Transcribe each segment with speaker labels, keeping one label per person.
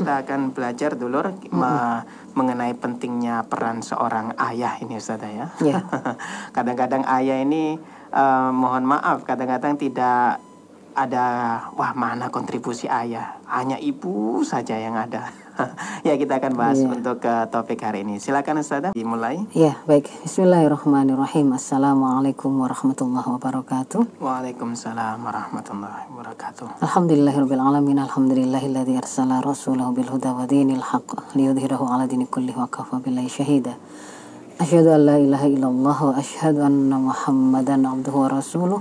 Speaker 1: kita akan belajar dulu me- mengenai pentingnya peran seorang ayah ini Ustaz ya.
Speaker 2: Ya.
Speaker 1: Kadang-kadang ayah ini eh, mohon maaf kadang-kadang tidak ada wah mana kontribusi ayah hanya ibu saja yang ada ya kita akan bahas
Speaker 2: Iya.
Speaker 1: untuk ke topik hari ini silakan Ustazah dimulai
Speaker 2: Ya, baik. Bismillahirrahmanirrahim. Assalamualaikum warahmatullahi wabarakatuh.
Speaker 1: Waalaikumsalam warahmatullahi wabarakatuh
Speaker 2: Alhamdulillahirabbil alamin. Alhamdulillahilladzi arsala rasulahu bil huda wa dinil haqq liyudhhirahu 'ala dini kullihi wa kafa billahi shahida. Asyhadu an la ilaha illallah wa asyhadu anna Muhammadan abduhu wa rasuluh.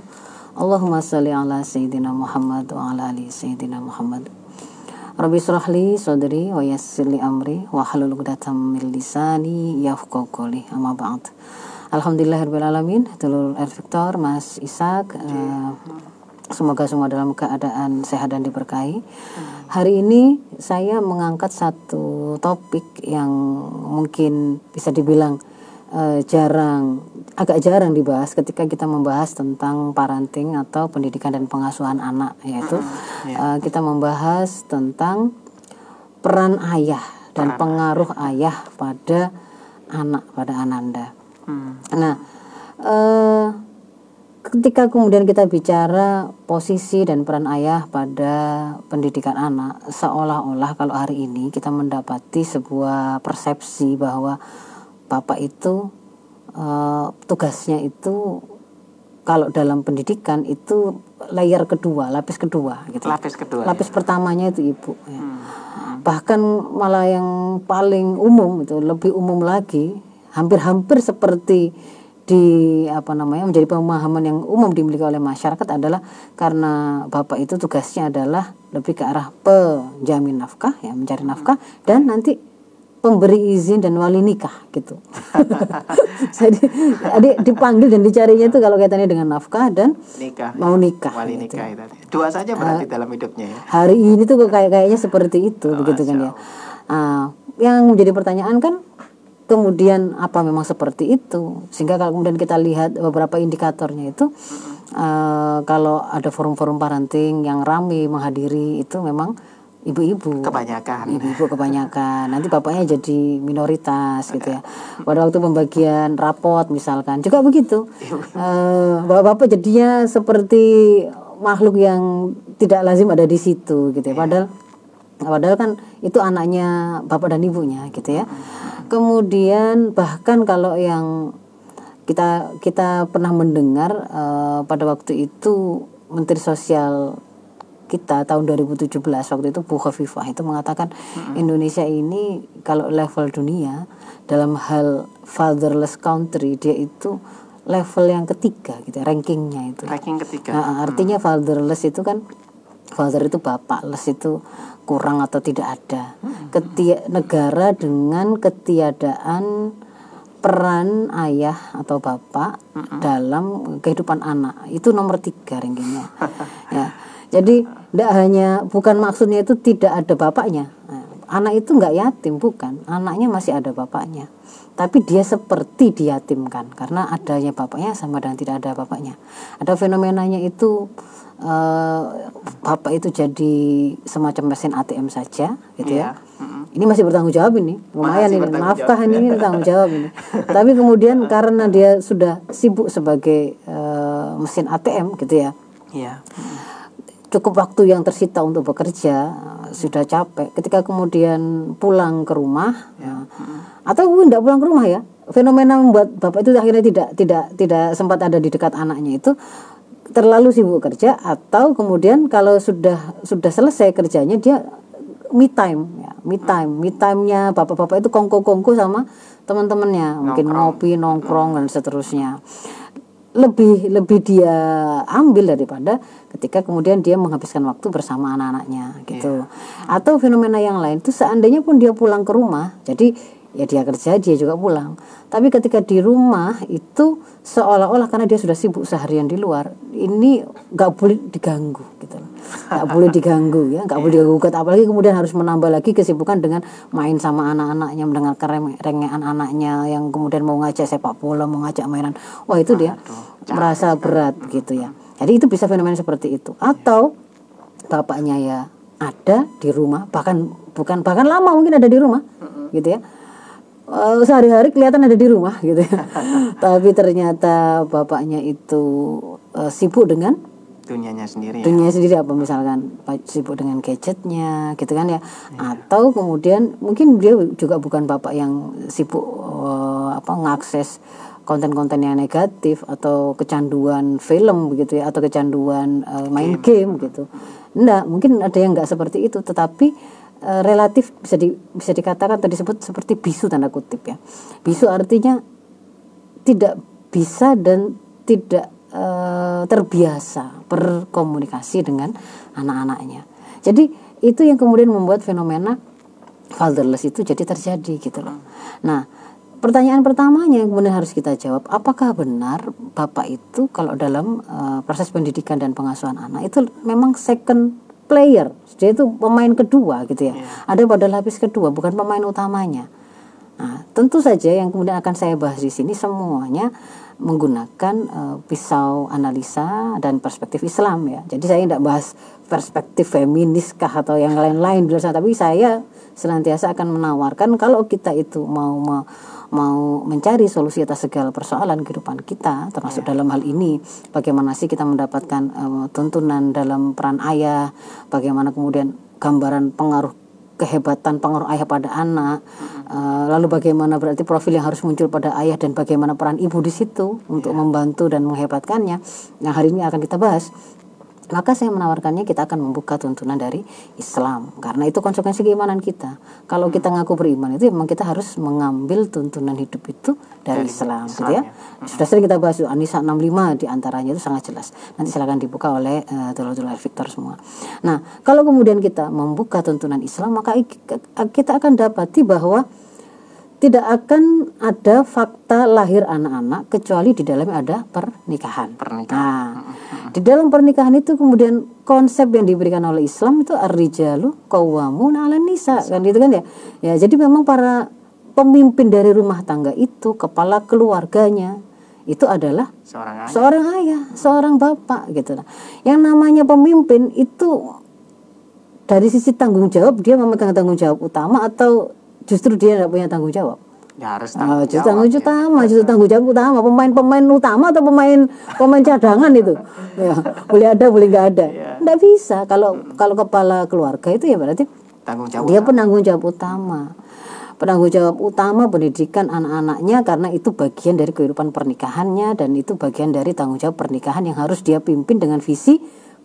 Speaker 2: Allahumma shalli ala sayyidina Muhammad wa ala ali sayyidina Muhammad. Rabbi israh li sadri wa yassir li amri wa halul 'uqdatam min lisani yafqahu qawli. Amma ba'd. Alhamdulillahirabbil alamin. Dulur El Victor, Mas Ishak, eh, Semoga semua dalam keadaan sehat dan diberkahi. Hari ini saya mengangkat satu topik yang mungkin bisa dibilang eh, jarang, agak jarang dibahas ketika kita membahas tentang parenting atau pendidikan dan pengasuhan anak, yaitu eh, kita membahas tentang peran ayah dan pengaruh ayah pada anak, pada ananda.
Speaker 1: Hmm.
Speaker 2: Nah, eh, ketika kemudian kita bicara posisi dan peran ayah pada pendidikan anak, seolah-olah kalau hari ini kita mendapati sebuah persepsi bahwa bapak itu eh, tugasnya itu kalau dalam pendidikan itu layer kedua, lapis kedua gitu.
Speaker 1: lapis kedua
Speaker 2: Lapis pertamanya itu ibu. ya.
Speaker 1: Hmm.
Speaker 2: Bahkan malah yang paling umum itu lebih umum lagi, hampir-hampir seperti di apa namanya menjadi pemahaman yang umum dimiliki oleh masyarakat adalah karena bapak itu tugasnya adalah lebih ke arah penjamin nafkah ya mencari nafkah dan nanti pemberi izin dan wali nikah gitu. Jadi adik dipanggil dan dicarinya itu kalau kaitannya dengan nafkah dan
Speaker 1: nikah
Speaker 2: mau nikah.
Speaker 1: wali
Speaker 2: gitu.
Speaker 1: nikah itu dua saja berarti dalam hidupnya ya
Speaker 2: hari ini tuh kayak kayaknya seperti itu begitu kan ya. Ah, yang menjadi pertanyaan kan kemudian apa memang seperti itu sehingga kalau kemudian kita lihat beberapa indikatornya itu eh, kalau ada forum-forum parenting yang ramai menghadiri itu memang ibu-ibu.
Speaker 1: Kebanyakan.
Speaker 2: Ibu-ibu kebanyakan. Nanti bapaknya jadi minoritas gitu ya. Pada waktu pembagian rapot misalkan. Juga begitu. Eh, bapak-bapak jadinya seperti makhluk yang tidak lazim ada di situ gitu ya. Padahal padahal kan itu anaknya bapak dan ibunya gitu ya. Kemudian bahkan kalau yang kita kita pernah mendengar eh, pada waktu itu Menteri Sosial kita tahun 2017 waktu itu Bu Khofifah itu mengatakan Indonesia ini kalau level dunia dalam hal fatherless country dia itu level yang ketiga gitu ya, rankingnya itu.
Speaker 1: Ranking ketiga.
Speaker 2: Nah, artinya fatherless itu kan father itu bapak, less itu kurang atau tidak ada. Ketia, negara dengan ketiadaan peran ayah atau bapak dalam kehidupan anak. Itu nomor tiga rankingnya. ya, jadi tidak hanya bukan maksudnya itu tidak ada bapaknya. Nah, anak itu nggak yatim bukan, anaknya masih ada bapaknya tapi dia seperti diyatimkan karena adanya bapaknya sama dengan tidak ada bapaknya. Ada fenomenanya itu eh, bapak itu jadi semacam mesin ATM saja, gitu ya. Ini masih bertanggung jawab ini, lumayan
Speaker 1: Masih
Speaker 2: ini
Speaker 1: bertanggung
Speaker 2: nafkah ini, ini tanggung jawab ini. Tapi kemudian karena dia sudah sibuk sebagai eh, mesin ATM, gitu ya,
Speaker 1: Iya.
Speaker 2: Cukup waktu yang tersita untuk bekerja eh, sudah capek. Ketika kemudian pulang ke rumah ya, atau tidak pulang ke rumah ya fenomena membuat bapak itu akhirnya tidak tidak tidak sempat ada di dekat anaknya itu terlalu sibuk kerja atau kemudian kalau sudah sudah selesai kerjanya dia me time ya me time. Me time-nya bapak-bapak itu kongko-kongko sama teman-temannya. Mungkin ngopi nongkrong dan seterusnya lebih lebih dia ambil daripada ketika kemudian dia menghabiskan waktu bersama anak-anaknya gitu. Atau fenomena yang lain itu seandainya pun dia pulang ke rumah, jadi ya dia kerja dia juga pulang. Tapi ketika di rumah itu seolah-olah karena dia sudah sibuk seharian di luar, ini nggak boleh diganggu gitu. Nggak boleh diganggu ya, nggak boleh diganggu apalagi kemudian harus menambah lagi kesibukan dengan main sama anak-anaknya, mendengarkan rengean anaknya yang kemudian mau ngajak sepak bola, mau ngajak mainan. Wah, itu dia merasa berat gitu ya. Jadi itu bisa fenomena seperti itu. Atau bapaknya ya ada di rumah bahkan bukan bahkan lama mungkin ada di rumah gitu ya. Eh, sehari-hari kelihatan ada di rumah gitu ya. Tapi ternyata bapaknya itu eh, sibuk dengan
Speaker 1: dunianya sendiri ya.
Speaker 2: dunia sendiri apa misalkan sibuk dengan gadgetnya gitu kan ya. Atau kemudian mungkin dia juga bukan bapak yang sibuk eh, apa ngakses konten-konten yang negatif atau kecanduan film begitu ya atau kecanduan eh, main game. gitu. Enggak mungkin ada yang enggak seperti itu. Tetapi eh, relatif bisa di, bisa dikatakan tadi disebut seperti bisu tanda kutip ya. Bisu artinya tidak bisa dan tidak eh, terbiasa berkomunikasi dengan anak-anaknya. Jadi itu yang kemudian membuat fenomena fatherless itu jadi terjadi gitu loh. Nah, pertanyaan pertamanya yang kemudian harus kita jawab, apakah benar bapak itu kalau dalam eh, proses pendidikan dan pengasuhan anak itu memang second player, dia itu pemain kedua gitu ya. Ada pada lapis kedua, bukan pemain utamanya. Nah, tentu saja yang kemudian akan saya bahas di sini semuanya menggunakan eh, pisau analisa dan perspektif Islam ya. Jadi saya tidak bahas perspektif feminis kah atau yang lain-lain di sana, tapi saya senantiasa akan menawarkan kalau kita itu mau mau, mau mencari solusi atas segala persoalan kehidupan kita, termasuk dalam hal ini bagaimana sih kita mendapatkan eh, tuntunan dalam peran ayah, bagaimana kemudian gambaran pengaruh kehebatan pengaruh ayah pada anak, lalu bagaimana berarti profil yang harus muncul pada ayah dan bagaimana peran ibu di situ untuk membantu dan menghebatkannya. Nah hari ini akan kita bahas. Maka saya menawarkannya kita akan membuka tuntunan dari Islam karena itu konsekuensi keimanan kita. Kalau kita ngaku beriman itu memang kita harus mengambil tuntunan hidup itu dari, Islam, gitu ya. Sudah sering kita bahas itu, Anisa 65 di antaranya itu sangat jelas. Nanti silakan dibuka oleh uh, Dulur-dulur Victor semua. Nah, kalau kemudian kita membuka tuntunan Islam maka kita akan dapati bahwa tidak akan ada fakta lahir anak-anak kecuali di dalamnya ada pernikahan.
Speaker 1: Pernikahan.
Speaker 2: Nah, di dalam pernikahan itu kemudian konsep yang diberikan oleh Islam itu ar-rijalu qawwamun 'alan nisa kan gitu kan ya. Ya, jadi memang para pemimpin dari rumah tangga itu, kepala keluarganya itu adalah
Speaker 1: Seorang ayah.
Speaker 2: seorang ayah, seorang bapak gitu. Nah, yang namanya pemimpin itu dari sisi tanggung jawab dia memegang tanggung jawab utama atau justru dia tidak punya tanggung jawab?
Speaker 1: Ya harus
Speaker 2: Ah,
Speaker 1: tanggung
Speaker 2: justru
Speaker 1: jawab.
Speaker 2: tanggung jawab utama, justru tanggung jawab utama. Pemain-pemain utama atau pemain pemain cadangan itu, ya, boleh ada, boleh nggak ada. Nggak bisa. Kalau kalau kepala keluarga itu ya berarti
Speaker 1: Tanggung jawab.
Speaker 2: dia penanggung jawab utama. Penanggung jawab utama pendidikan anak-anaknya karena itu bagian dari kehidupan pernikahannya dan itu bagian dari tanggung jawab pernikahan yang harus dia pimpin dengan visi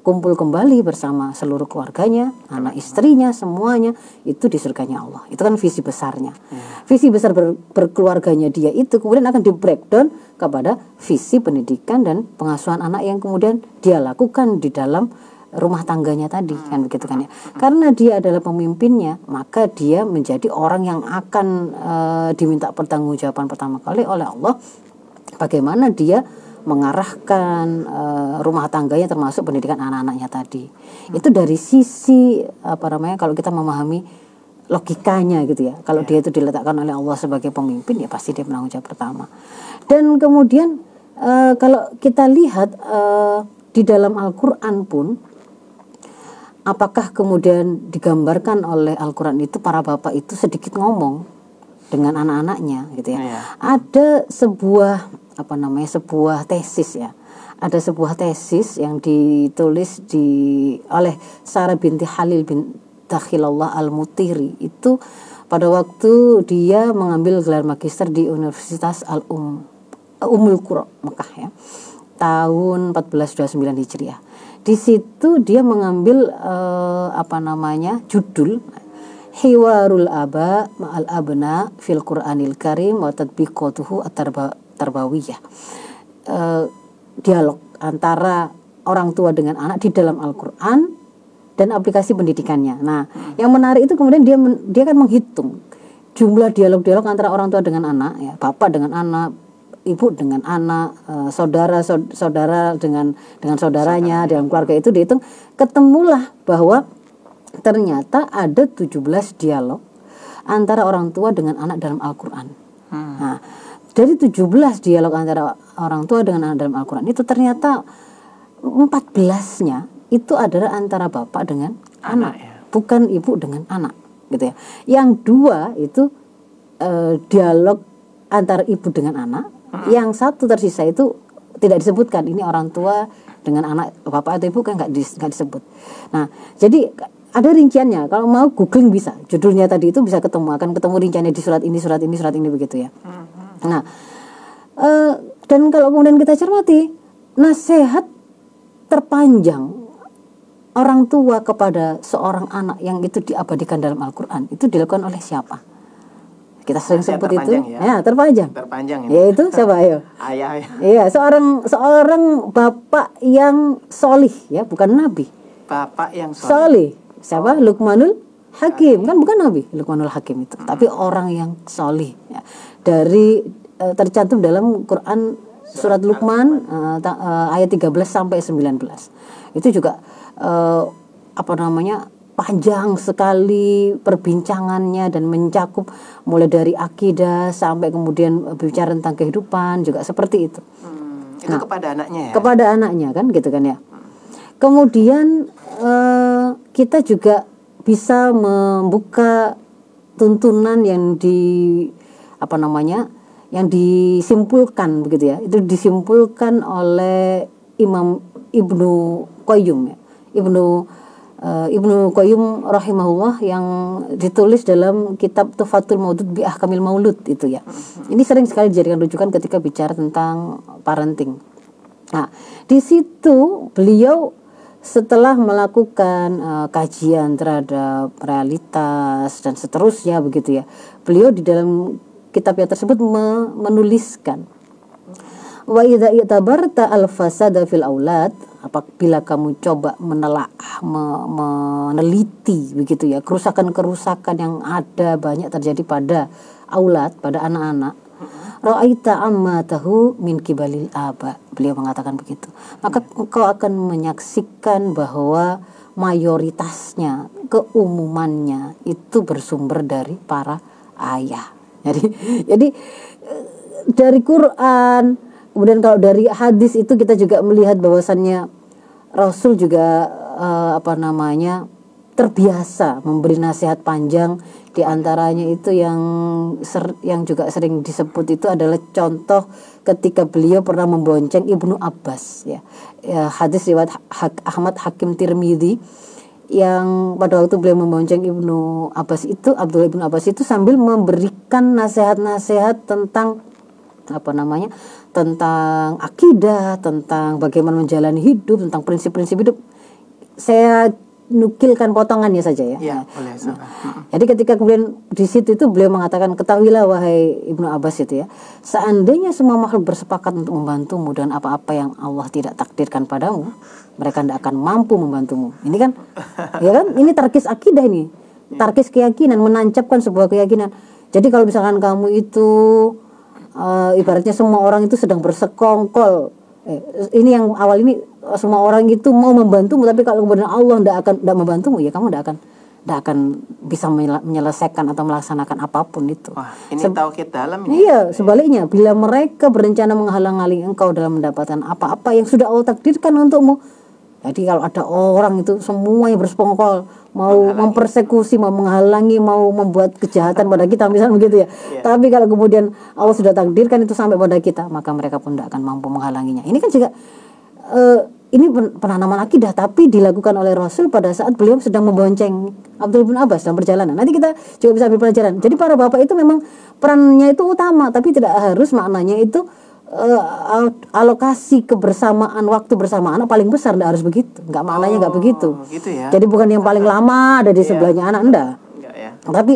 Speaker 2: kumpul kembali bersama seluruh keluarganya, anak istrinya, semuanya itu di surganya Allah. Itu kan visi besarnya. Visi besar ber- berkeluarganya dia itu kemudian akan di breakdown kepada visi pendidikan dan pengasuhan anak yang kemudian dia lakukan di dalam rumah tangganya tadi kan begitu kan ya. Karena dia adalah pemimpinnya maka dia menjadi orang yang akan eh, diminta pertanggungjawaban pertama kali oleh Allah. Bagaimana dia mengarahkan eh, rumah tangganya termasuk pendidikan anak-anaknya tadi. Itu dari sisi apa namanya kalau kita memahami logikanya gitu ya. Kalau dia itu diletakkan oleh Allah sebagai pemimpin ya pasti dia penanggung jawab pertama. Dan kemudian eh, kalau kita lihat eh, di dalam Al-Quran pun apakah kemudian digambarkan oleh Al-Quran itu para bapak itu sedikit ngomong dengan anak-anaknya gitu ya.
Speaker 1: Iya.
Speaker 2: Ada sebuah apa namanya sebuah tesis ya. Ada sebuah tesis yang ditulis di oleh Sarah binti Halil bin Dakhilallah Al-Mutiri itu pada waktu dia mengambil gelar magister di Universitas Al-Um Umul Qura Mekah ya tahun 1429 Hijriah. Di situ dia mengambil eh, apa namanya judul Hiwarul Aba Ma'al Abna fil Qur'anil Karim wa tatbiqatuhu at-tarbawiyah. Eh, dialog antara orang tua dengan anak di dalam Al-Qur'an dan aplikasi pendidikannya. Nah, yang menarik itu kemudian dia men- dia kan menghitung jumlah dialog-dialog antara orang tua dengan anak ya, bapak dengan anak, ibu dengan anak, eh, saudara saud- saudara dengan dengan saudaranya dalam keluarga itu dihitung ketemulah bahwa ternyata ada 17 dialog antara orang tua dengan anak dalam Al-Qur'an. Nah, dari 17 dialog antara orang tua dengan anak dalam Al-Qur'an itu ternyata 14-nya itu adalah antara bapak dengan anak,
Speaker 1: ya.
Speaker 2: bukan ibu dengan anak gitu ya. Yang dua itu eh, dialog antara ibu dengan anak. Yang satu tersisa itu tidak disebutkan ini orang tua dengan anak bapak atau ibu kan nggak dis- nggak disebut. Nah, jadi ada rinciannya. Kalau mau googling bisa. Judulnya tadi itu bisa ketemu akan ketemu rinciannya di surat ini, surat ini, surat ini begitu ya. Nah, eh, dan kalau kemudian kita cermati nasihat terpanjang orang tua kepada seorang anak yang itu diabadikan dalam Al-Qur'an itu dilakukan oleh siapa? Kita sering
Speaker 1: Nasihat
Speaker 2: sebut itu.
Speaker 1: ya.
Speaker 2: Ya, terpanjang.
Speaker 1: Terpanjang ini.
Speaker 2: Yaitu siapa ayo?
Speaker 1: Ayah ya.
Speaker 2: Iya, seorang seorang bapak yang solih ya, bukan nabi.
Speaker 1: Bapak yang.
Speaker 2: Solih. Siapa? Lukmanul Hakim. Kan bukan nabi Lukmanul Hakim itu, tapi orang yang solih ya. Dari eh, tercantum dalam Quran surat Luqman eh, ta- eh, ayat 13 sampai 19. Itu juga eh, apa namanya? panjang sekali perbincangannya dan mencakup mulai dari akidah sampai kemudian bicara tentang kehidupan juga seperti itu
Speaker 1: Hmm,
Speaker 2: Nah.
Speaker 1: itu kepada anaknya ya.
Speaker 2: kepada anaknya kan gitu kan ya. Kemudian eh, kita juga bisa membuka tuntunan yang di apa namanya yang disimpulkan begitu ya. Itu disimpulkan oleh Imam Ibnu Qayyum ya. Ibnu eh, Ibnu Qayyum rahimahullah yang ditulis dalam kitab Tufatul Maudud bi Ahkamil Maulud itu ya. Ini sering sekali dijadikan rujukan ketika bicara tentang parenting. Nah, di situ beliau setelah melakukan eh, kajian terhadap realitas dan seterusnya begitu ya. Beliau di dalam kitabnya tersebut me- menuliskan Wa idza i'tabarta al-fasada fil aulad apabila kamu coba menelaah me- meneliti begitu ya kerusakan-kerusakan yang ada banyak terjadi pada aulad pada anak-anak ra'aita amma tahu min kibalil aba. Beliau mengatakan begitu. Maka engkau akan menyaksikan bahwa mayoritasnya keumumannya itu bersumber dari para ayah. Jadi jadi eh, dari Quran kemudian kalau dari hadis itu kita juga melihat bahwasannya Rasul juga eh, apa namanya terbiasa memberi nasihat panjang. Di antaranya itu yang ser- yang juga sering disebut itu adalah contoh ketika beliau pernah membonceng Ibnu Abbas ya, ya hadis riwayat Hak- Ahmad Hakim Tirmidzi yang pada waktu beliau membonceng Ibnu Abbas itu Abdullah Ibnu Abbas itu sambil memberikan nasihat-nasihat tentang apa namanya tentang akidah tentang bagaimana menjalani hidup tentang prinsip-prinsip hidup. Saya nukilkan potongannya saja ya.
Speaker 1: Iya, boleh sabar.
Speaker 2: Jadi ketika kemudian di situ itu beliau mengatakan ketahuilah wahai Ibnu Abbas itu ya, seandainya semua makhluk bersepakat untuk membantumu dan apa-apa yang Allah tidak takdirkan padamu, mereka tidak akan mampu membantumu. Ini kan, ya kan, ini tarkis akidah ini, tarkis keyakinan, menancapkan sebuah keyakinan. Jadi kalau misalkan kamu itu eh, ibaratnya semua orang itu sedang bersekongkol eh, ini yang awal ini semua orang itu mau membantumu tapi kalau kemudian Allah tidak akan tidak membantumu ya kamu tidak akan tidak akan bisa menyelesaikan atau melaksanakan apa pun itu.
Speaker 1: Wah, ini tauhid dalam ini.
Speaker 2: Iya, sebaliknya bila mereka berencana menghalang-halangi engkau dalam mendapatkan apa-apa yang sudah Allah takdirkan untukmu. Jadi kalau ada orang itu semuanya bersekongkol mau mempersekusi, mau menghalangi, mau membuat kejahatan pada kita misalnya begitu ya. Tapi kalau kemudian Allah sudah takdirkan itu sampai pada kita, maka mereka pun tidak akan mampu menghalanginya. Ini kan juga eh, ini pen- penanaman akidah tapi dilakukan oleh Rasul pada saat beliau sedang membonceng Abdul bin Abbas dalam perjalanan. Nanti kita juga bisa ambil pelajaran. Jadi para bapak itu memang perannya itu utama tapi tidak harus maknanya itu al- alokasi kebersamaan waktu bersama anak paling besar tidak harus begitu. Enggak maknanya enggak begitu.
Speaker 1: Oh, gitu ya.
Speaker 2: Jadi bukan yang paling lama ada di sebelahnya anak enggak.
Speaker 1: Enggak ya.
Speaker 2: Tapi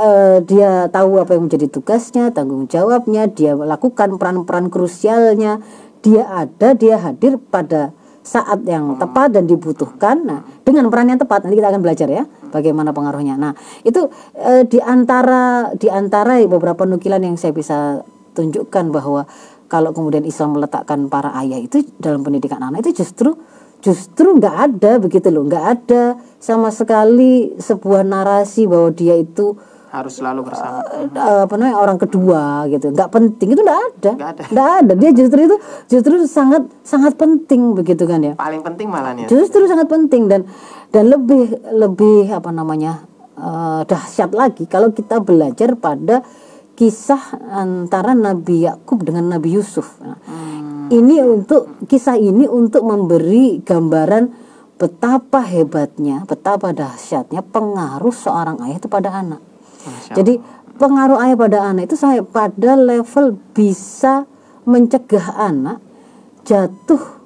Speaker 2: eh, dia tahu apa yang menjadi tugasnya, tanggung jawabnya, dia melakukan peran-peran krusialnya, dia ada, dia hadir pada saat yang tepat dan dibutuhkan. Nah, dengan peran yang tepat nanti kita akan belajar ya bagaimana pengaruhnya. Nah, itu eh, di antara di antara beberapa nukilan yang saya bisa tunjukkan bahwa kalau kemudian Islam meletakkan para ayah itu dalam pendidikan anak itu justru justru nggak ada begitu loh nggak ada sama sekali sebuah narasi bahwa dia itu
Speaker 1: Harus selalu bersama.
Speaker 2: eh, apa namanya orang kedua gitu nggak penting itu nggak ada
Speaker 1: Nggak ada.
Speaker 2: nggak ada dia justru itu justru sangat sangat penting begitu kan ya
Speaker 1: Paling penting malah nih.
Speaker 2: justru sangat penting dan dan lebih lebih apa namanya eh, dahsyat lagi kalau kita belajar pada kisah antara Nabi Yakub dengan Nabi Yusuf. Nah, Ini untuk kisah ini untuk memberi gambaran betapa hebatnya, betapa dahsyatnya pengaruh seorang ayah itu pada anak. Jadi pengaruh ayah pada anak itu saya pada level bisa mencegah anak jatuh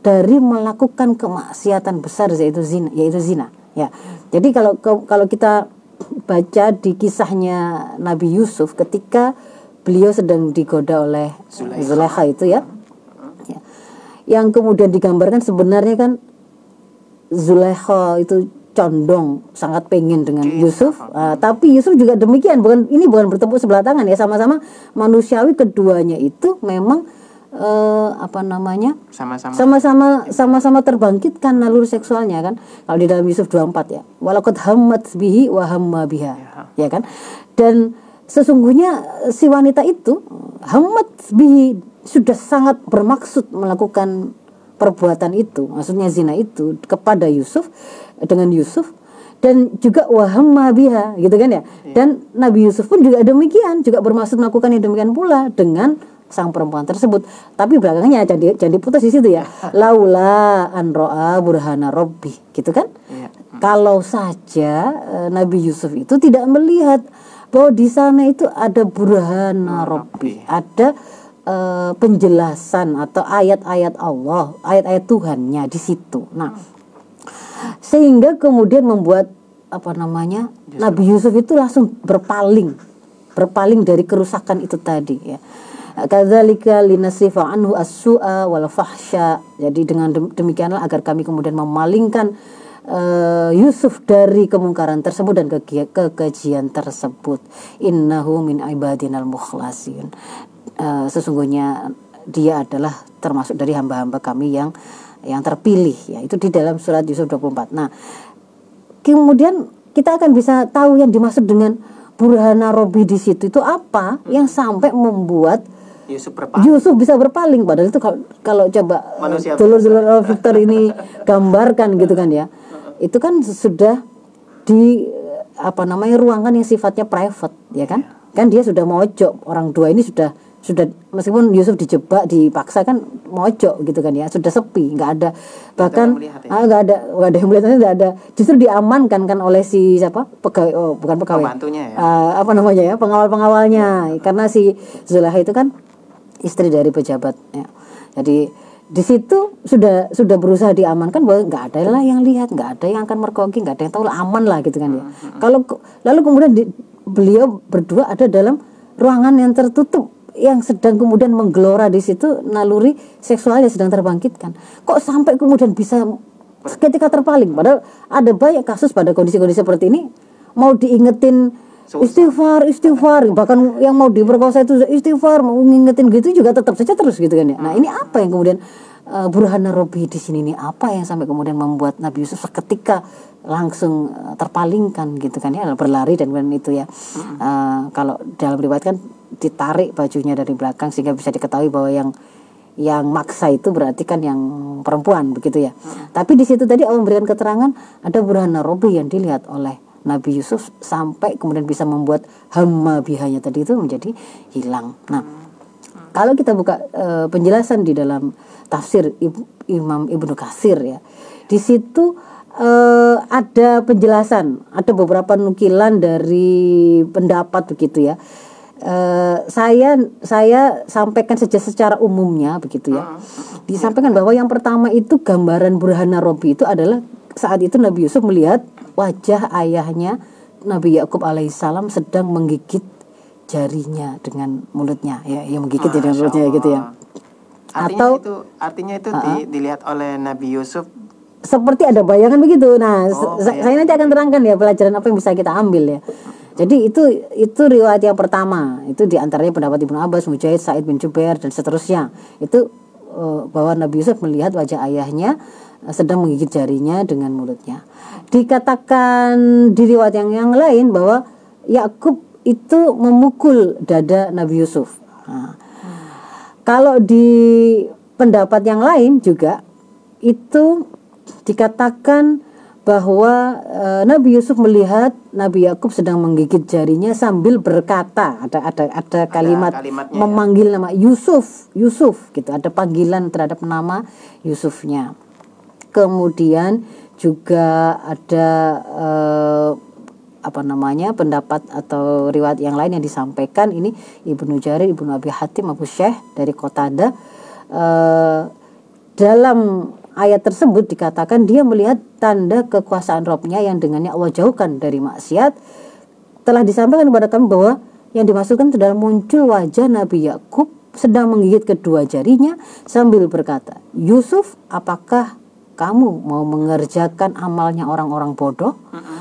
Speaker 2: dari melakukan kemaksiatan besar yaitu zina, yaitu zina. Ya. Jadi kalau kalau kita baca di kisahnya Nabi Yusuf ketika beliau sedang digoda oleh Zulaikha itu ya. ya. Yang kemudian digambarkan sebenarnya kan Zulaikha itu condong sangat pengen dengan Yusuf, uh, tapi Yusuf juga demikian. Bukan ini bukan bertepuk sebelah tangan ya, sama-sama manusiawi keduanya itu memang uh, apa namanya?
Speaker 1: Sama-sama.
Speaker 2: sama-sama sama-sama terbangkitkan naluri seksualnya kan kalau di dalam Yusuf 24 ya walakot hammat bihi wa hamma biha ya. kan dan sesungguhnya si wanita itu hammat bihi sudah sangat bermaksud melakukan perbuatan itu maksudnya zina itu kepada Yusuf dengan Yusuf dan juga wahamma biha gitu kan ya dan Nabi Yusuf pun juga demikian juga bermaksud melakukan yang demikian pula dengan sang perempuan tersebut. Tapi belakangnya jadi jadi putus di situ ya. Laula an ro'a burhana robbi, gitu kan?
Speaker 1: Iya.
Speaker 2: Kalau saja eh, Nabi Yusuf itu tidak melihat bahwa di sana itu ada burhana robbi, ada eh, penjelasan atau ayat-ayat Allah, ayat-ayat Tuhannya di situ. Nah, sehingga kemudian membuat apa namanya Nabi Yusuf itu langsung berpaling, berpaling dari kerusakan itu tadi ya kadzalika linasifa anhu as-su'a wal fahsya. Jadi dengan demikianlah agar kami kemudian memalingkan uh, Yusuf dari kemungkaran tersebut dan ke kekejian tersebut. Innahu min ibadinal mukhlasin. Uh, sesungguhnya dia adalah termasuk dari hamba-hamba kami yang yang terpilih ya. Itu di dalam surat Yusuf 24. Nah, kemudian kita akan bisa tahu yang dimaksud dengan burhana robi di situ itu apa yang sampai membuat
Speaker 1: Yusuf berpaling.
Speaker 2: Yusuf bisa berpaling padahal itu kalau, kalau coba
Speaker 1: Manusia
Speaker 2: dulur-dulur Victor ini gambarkan gitu kan ya. Itu kan sudah di apa namanya ruangan yang sifatnya private ya kan? Kan dia sudah mojok orang dua ini sudah sudah meskipun Yusuf dijebak dipaksa kan mojok gitu kan ya. Sudah sepi nggak ada. Bahkan
Speaker 1: ya?
Speaker 2: ah nggak ada nggak ada yang melihat nggak ada. Justru diamankan kan oleh si siapa? Pegawai oh bukan pegawai.
Speaker 1: Ya?
Speaker 2: Ah, apa namanya ya? Pengawal pengawalnya karena si Zulaiha itu kan istri dari pejabat ya. jadi di situ sudah sudah berusaha diamankan bahwa nggak ada lah yang lihat nggak ada yang akan mergoki nggak ada yang tahu lah aman lah gitu kan ya. Kalau ke- lalu kemudian di, beliau berdua ada dalam ruangan yang tertutup yang sedang kemudian menggelora di situ naluri seksual yang sedang terbangkitkan. Kok sampai kemudian bisa ketika terpaling? Padahal ada banyak kasus pada kondisi-kondisi seperti ini. Mau diingetin istighfar istighfar. Bahkan yang mau diperkosa itu istighfar mau ngingetin gitu juga tetap saja terus gitu kan ya. Nah ini apa yang kemudian uh, burhana robi di sini nih? Apa yang sampai kemudian membuat Nabi Yusuf seketika langsung uh, terpalingkan gitu kan ya? Berlari dan kemudian itu ya. Uh, kalau dalam riwayat kan ditarik bajunya dari belakang sehingga bisa diketahui bahwa yang yang maksa itu berarti kan yang perempuan begitu ya. Tapi di situ tadi Allah memberikan keterangan ada burhana robi yang dilihat oleh Nabi Yusuf sampai kemudian bisa membuat hama bihanya tadi itu menjadi hilang. Nah, kalau kita buka eh, penjelasan di dalam tafsir Ib- Imam Ibnu Katsir ya, di situ eh, ada penjelasan, ada beberapa nukilan dari pendapat begitu ya. Eh, saya saya sampaikan saja secara umumnya begitu ya. Disampaikan bahwa yang pertama itu gambaran burhana robi itu adalah saat itu Nabi Yusuf melihat wajah ayahnya Nabi Yakub alaihissalam sedang menggigit jarinya dengan mulutnya ya, yang menggigit dengan mulutnya gitu ya.
Speaker 1: Artinya
Speaker 2: Atau-
Speaker 1: itu artinya itu di- dilihat oleh Nabi Yusuf
Speaker 2: seperti ada bayangan begitu. Nah,
Speaker 1: Oh,
Speaker 2: sa- saya nanti akan terangkan ya pelajaran apa yang bisa kita ambil ya. Jadi itu itu riwayat yang pertama. Itu di antaranya pendapat Ibnu Abbas, Mujahid, Said bin Jubair dan seterusnya. Itu eh, bahwa Nabi Yusuf melihat wajah ayahnya eh, sedang menggigit jarinya dengan mulutnya. Dikatakan di riwayat yang yang lain bahwa Yakub itu memukul dada Nabi Yusuf. Nah, kalau di pendapat yang lain juga itu dikatakan bahwa eh, Nabi Yusuf melihat Nabi Yakub sedang menggigit jarinya sambil berkata ada ada ada kalimat
Speaker 1: kalimatnya ya.
Speaker 2: memanggil nama Yusuf Yusuf gitu. Ada panggilan terhadap nama Yusufnya. Kemudian juga ada eh, apa namanya pendapat atau riwayat yang lain yang disampaikan. Ini Ibnu Jarir Ibnu Abi Hatim Abu Syekh dari Qatada eh, dalam ayat tersebut dikatakan dia melihat tanda kekuasaan Robnya yang dengannya Allah jauhkan dari maksiat telah disampaikan kepada kami bahwa yang dimaksudkan adalah muncul wajah Nabi Yakub sedang menggigit kedua jarinya sambil berkata, Yusuf, apakah kamu mau mengerjakan amalnya orang-orang bodoh?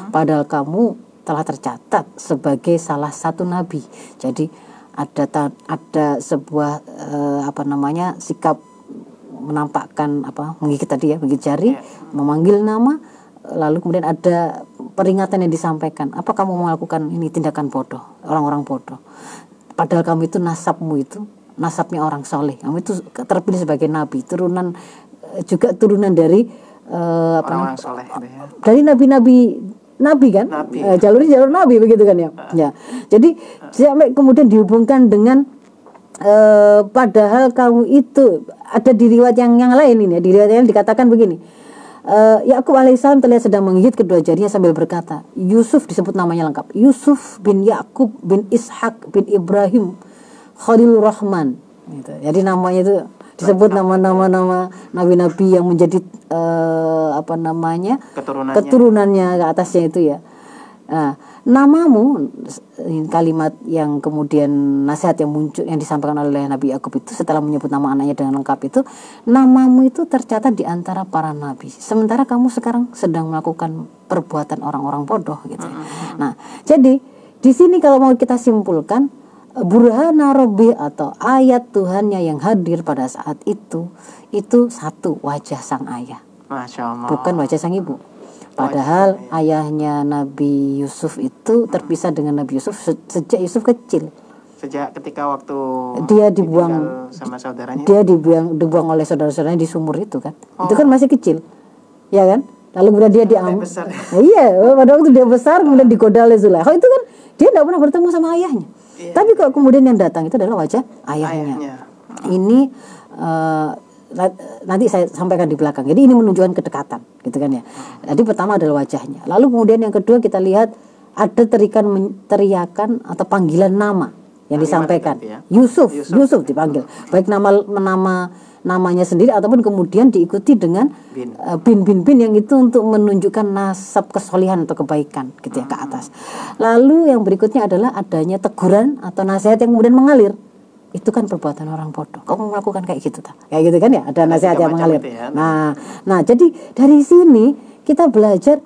Speaker 2: Padahal kamu telah tercatat sebagai salah satu nabi. Jadi ada ada sebuah eh, apa namanya sikap menampakkan apa menggigit tadi ya menggigit jari memanggil nama lalu kemudian ada peringatan yang disampaikan apa kamu melakukan ini tindakan bodoh orang-orang bodoh? Padahal kamu itu nasabmu itu nasabnya orang soleh. Kamu itu terpilih sebagai nabi turunan eh, juga turunan dari apa
Speaker 1: Orang-orang soleh itu ya.
Speaker 2: dari nabi-nabi nabi kan?
Speaker 1: Nabi.
Speaker 2: Eh, jalurnya jalur nabi begitu kan ya? Ya. Jadi sampai kemudian dihubungkan dengan eh, padahal kamu itu ada di riwayat yang yang lain ini ya di riwayat yang dikatakan begini Eh, Yakub alaihissalam terlihat sedang menggigit kedua jarinya sambil berkata Yusuf disebut namanya lengkap Yusuf bin Yakub bin Ishak bin Ibrahim Khalilur Rahman gitu. jadi namanya itu disebut nama-nama nama nabi-nabi yang menjadi eh, apa namanya
Speaker 1: Keturunannya.
Speaker 2: keturunannya ke atasnya itu ya. Nah, namamu kalimat yang kemudian nasihat yang muncul yang disampaikan oleh Nabi Yakub itu setelah menyebut nama anaknya dengan lengkap itu namamu itu tercatat di antara para nabi. Sementara kamu sekarang sedang melakukan perbuatan orang-orang bodoh gitu. ya. Nah, jadi di sini kalau mau kita simpulkan burhana robbi atau ayat Tuhannya yang hadir pada saat itu itu satu wajah sang ayah
Speaker 1: Masya Allah.
Speaker 2: bukan wajah sang ibu. Padahal ayahnya Nabi Yusuf itu terpisah dengan Nabi Yusuf se- sejak Yusuf kecil.
Speaker 1: Sejak ketika waktu
Speaker 2: Dia dibuang-
Speaker 1: sama saudaranya.
Speaker 2: Dia dibuang dibuang oleh saudara-saudaranya di sumur itu kan. Itu kan masih kecil. Ya kan? Lalu kemudian dia diambil.
Speaker 1: besar.
Speaker 2: Nah, iya, pada waktu dia besar kemudian digoda oleh Zulaikha itu kan dia tidak pernah bertemu sama ayahnya. Tapi kok kemudian yang datang itu adalah wajah ayahnya.
Speaker 1: Ayahnya.
Speaker 2: Ini na- nanti saya sampaikan di belakang. Jadi ini menunjukkan kedekatan, gitu kan ya. Jadi pertama adalah wajahnya. Lalu kemudian yang kedua kita lihat ada terikan teriakan atau panggilan nama yang disampaikan.
Speaker 1: ya.
Speaker 2: Yusuf, Yusuf, dipanggil. Baik nama nama namanya sendiri ataupun kemudian diikuti dengan
Speaker 1: Bin.
Speaker 2: eh, bin bin bin yang itu untuk menunjukkan nasab kesolihan atau kebaikan gitu ya ke atas. Lalu yang berikutnya adalah adanya teguran atau nasihat yang kemudian mengalir. Itu kan perbuatan orang bodoh. Kamu melakukan kayak gitu tak? Kayak gitu kan ya? Ada nasihat yang mengalir.
Speaker 1: ya.
Speaker 2: Nah, nah jadi dari sini kita belajar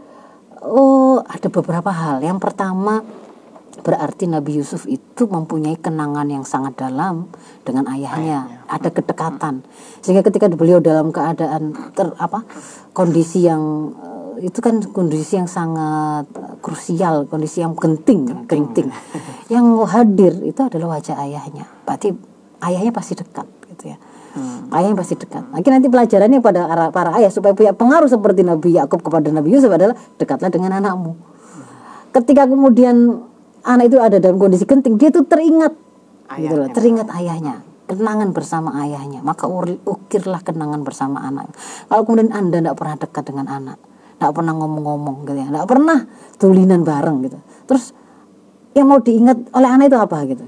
Speaker 2: oh ada beberapa hal. Yang pertama berarti Nabi Yusuf itu mempunyai kenangan yang sangat dalam dengan ayahnya, ada kedekatan. Sehingga ketika beliau dalam keadaan ter apa kondisi yang itu kan kondisi yang sangat krusial, kondisi yang genting, genting. yang hadir itu adalah wajah ayahnya. Berarti ayahnya pasti dekat gitu ya. Ayahnya pasti dekat. Mungkin nanti pelajarannya pada ara- para ayah supaya punya pengaruh seperti Nabi Yakub kepada Nabi Yusuf adalah dekatlah dengan anakmu. Ketika kemudian anak itu ada dalam kondisi genting, dia tuh teringat gitu loh,
Speaker 1: Ayahnya.
Speaker 2: teringat ayahnya, kenangan bersama ayahnya. Maka ukirlah kenangan bersama anak. Kalau kemudian Anda tidak pernah dekat dengan anak, tidak pernah ngomong-ngomong gitu ya, tidak pernah tulinan bareng gitu. Terus yang mau diingat oleh anak itu apa gitu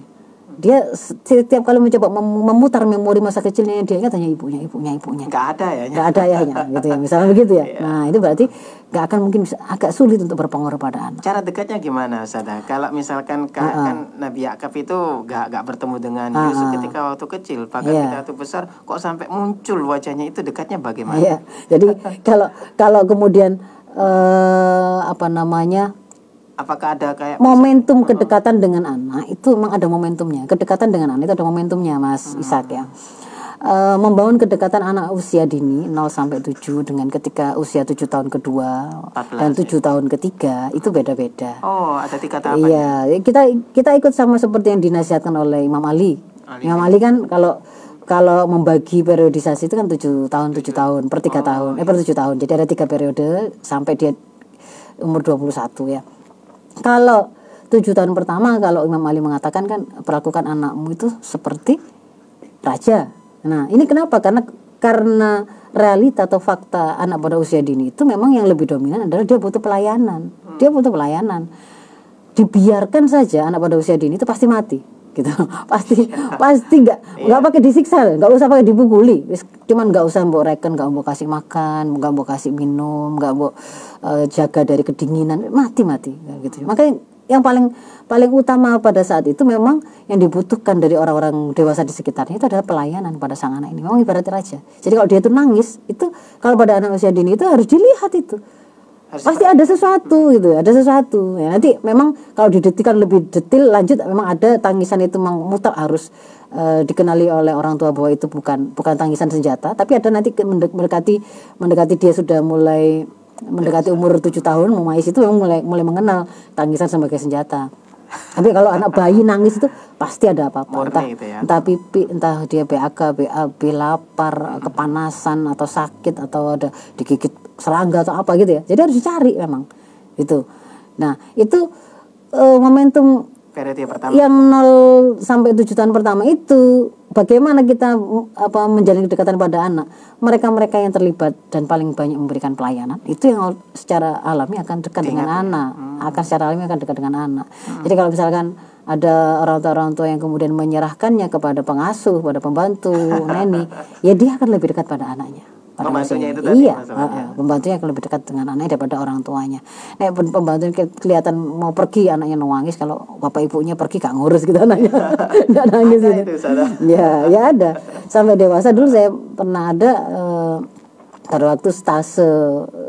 Speaker 2: dia setiap kali mencoba mem- memutar memori masa kecilnya dia ingat hanya ibunya ibunya ibunya
Speaker 1: Nggak ada ya.
Speaker 2: nggak ada ayahnya gitu ya misalnya begitu ya nah itu berarti nggak akan mungkin bisa- agak sulit untuk berpengaruh pada anak
Speaker 1: Cara dekatnya gimana, Sada? Kalau misalkan ka- kan Nabi Yakub itu gak, gak bertemu dengan
Speaker 2: Ah,
Speaker 1: Yusuf
Speaker 2: ah.
Speaker 1: ketika waktu kecil, bahkan
Speaker 2: Iya.
Speaker 1: ketika waktu besar, kok sampai muncul wajahnya itu dekatnya bagaimana?
Speaker 2: Iya. Jadi kalau kalau kemudian eh, apa namanya
Speaker 1: Apakah ada kayak
Speaker 2: momentum kedekatan dengan anak itu memang ada momentumnya. Kedekatan dengan anak itu ada momentumnya, Mas Ishak ya. Eh, membangun kedekatan anak usia dini 0 sampai 7 dengan ketika usia 7 tahun kedua
Speaker 1: 14
Speaker 2: dan 7 tahun ketiga itu beda-beda.
Speaker 1: Oh, ada tiga tahapan.
Speaker 2: Iya, kita kita ikut sama seperti yang dinasihatkan oleh Imam Ali.
Speaker 1: Ali.
Speaker 2: Imam Ali kan kalau kalau membagi periodisasi itu kan tujuh tahun tujuh tahun per tiga tahun eh per tujuh tahun jadi ada tiga periode sampai dia umur 21 ya. Kalau tujuh tahun pertama kalau Imam Ali mengatakan kan perlakukan anakmu itu seperti raja. Nah, ini kenapa? Karena karena realita atau fakta anak pada usia dini itu memang yang lebih dominan adalah dia butuh pelayanan. Dia butuh pelayanan. Dibiarkan saja anak pada usia dini itu pasti mati gitu pasti pasti nggak nggak pakai disiksa nggak usah pakai dipukuli cuman nggak usah mbok reken nggak mbok kasih makan nggak mbok kasih minum nggak mbok uh, jaga dari kedinginan mati mati gitu makanya yang paling paling utama pada saat itu memang yang dibutuhkan dari orang-orang dewasa di sekitarnya itu adalah pelayanan pada sang anak ini. Memang ibaratnya raja. Jadi kalau dia itu nangis, itu kalau pada anak usia dini itu harus dilihat itu. Harus Pasti ada sesuatu gitu, ada sesuatu. Ya, nanti memang kalau didetikan lebih detail lanjut memang ada tangisan itu memang mutlak harus uh, dikenali oleh orang tua bahwa itu bukan bukan tangisan senjata, tapi ada nanti mendekati mendekati dia sudah mulai mendekati umur tujuh tahun memais itu memang mulai mulai mengenal tangisan sebagai senjata tapi kalau anak bayi nangis itu pasti ada apa-apa entah, itu ya. entah pipi entah dia BAK BAB lapar kepanasan atau sakit atau ada digigit serangga atau apa gitu ya. Jadi harus dicari memang itu nah itu uh, momentum periode pertama. yang 0 sampai 7 tahun pertama itu bagaimana kita apa menjalin kedekatan pada anak. Mereka-mereka yang terlibat dan paling banyak memberikan pelayanan itu yang secara alami akan dekat dengan ya. anak. Hmm. akan secara alami akan dekat dengan anak. Hmm. jadi kalau misalkan ada orang tua orang tua yang kemudian menyerahkannya kepada pengasuh pada pembantu neni ya dia akan lebih dekat pada anaknya pembantunya itu tadi iya uh, pembantunya lebih dekat dengan anaknya daripada orang tuanya. Nah pembantu kelihatan mau pergi anaknya nangis kalau bapak ibunya pergi gak ngurus gitu anaknya. Nggak nangis gitu. ya ya ada. Sampai dewasa dulu saya pernah ada uh, pada waktu stase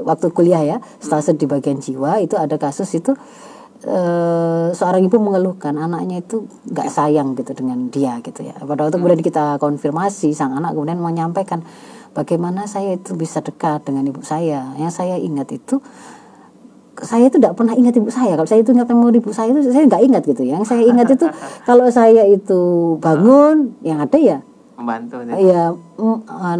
Speaker 2: waktu kuliah ya stase di bagian jiwa itu ada kasus itu Uh, seorang ibu mengeluhkan anaknya itu nggak sayang gitu dengan dia gitu ya. Pada waktu kemudian kita konfirmasi sang anak kemudian menyampaikan bagaimana saya itu bisa dekat dengan ibu saya? Yang saya ingat itu saya itu tidak pernah ingat ibu saya. Kalau saya itu ingat memori ibu saya itu saya nggak ingat gitu yang saya ingat itu kalau saya itu bangun yang ada ya membantu ya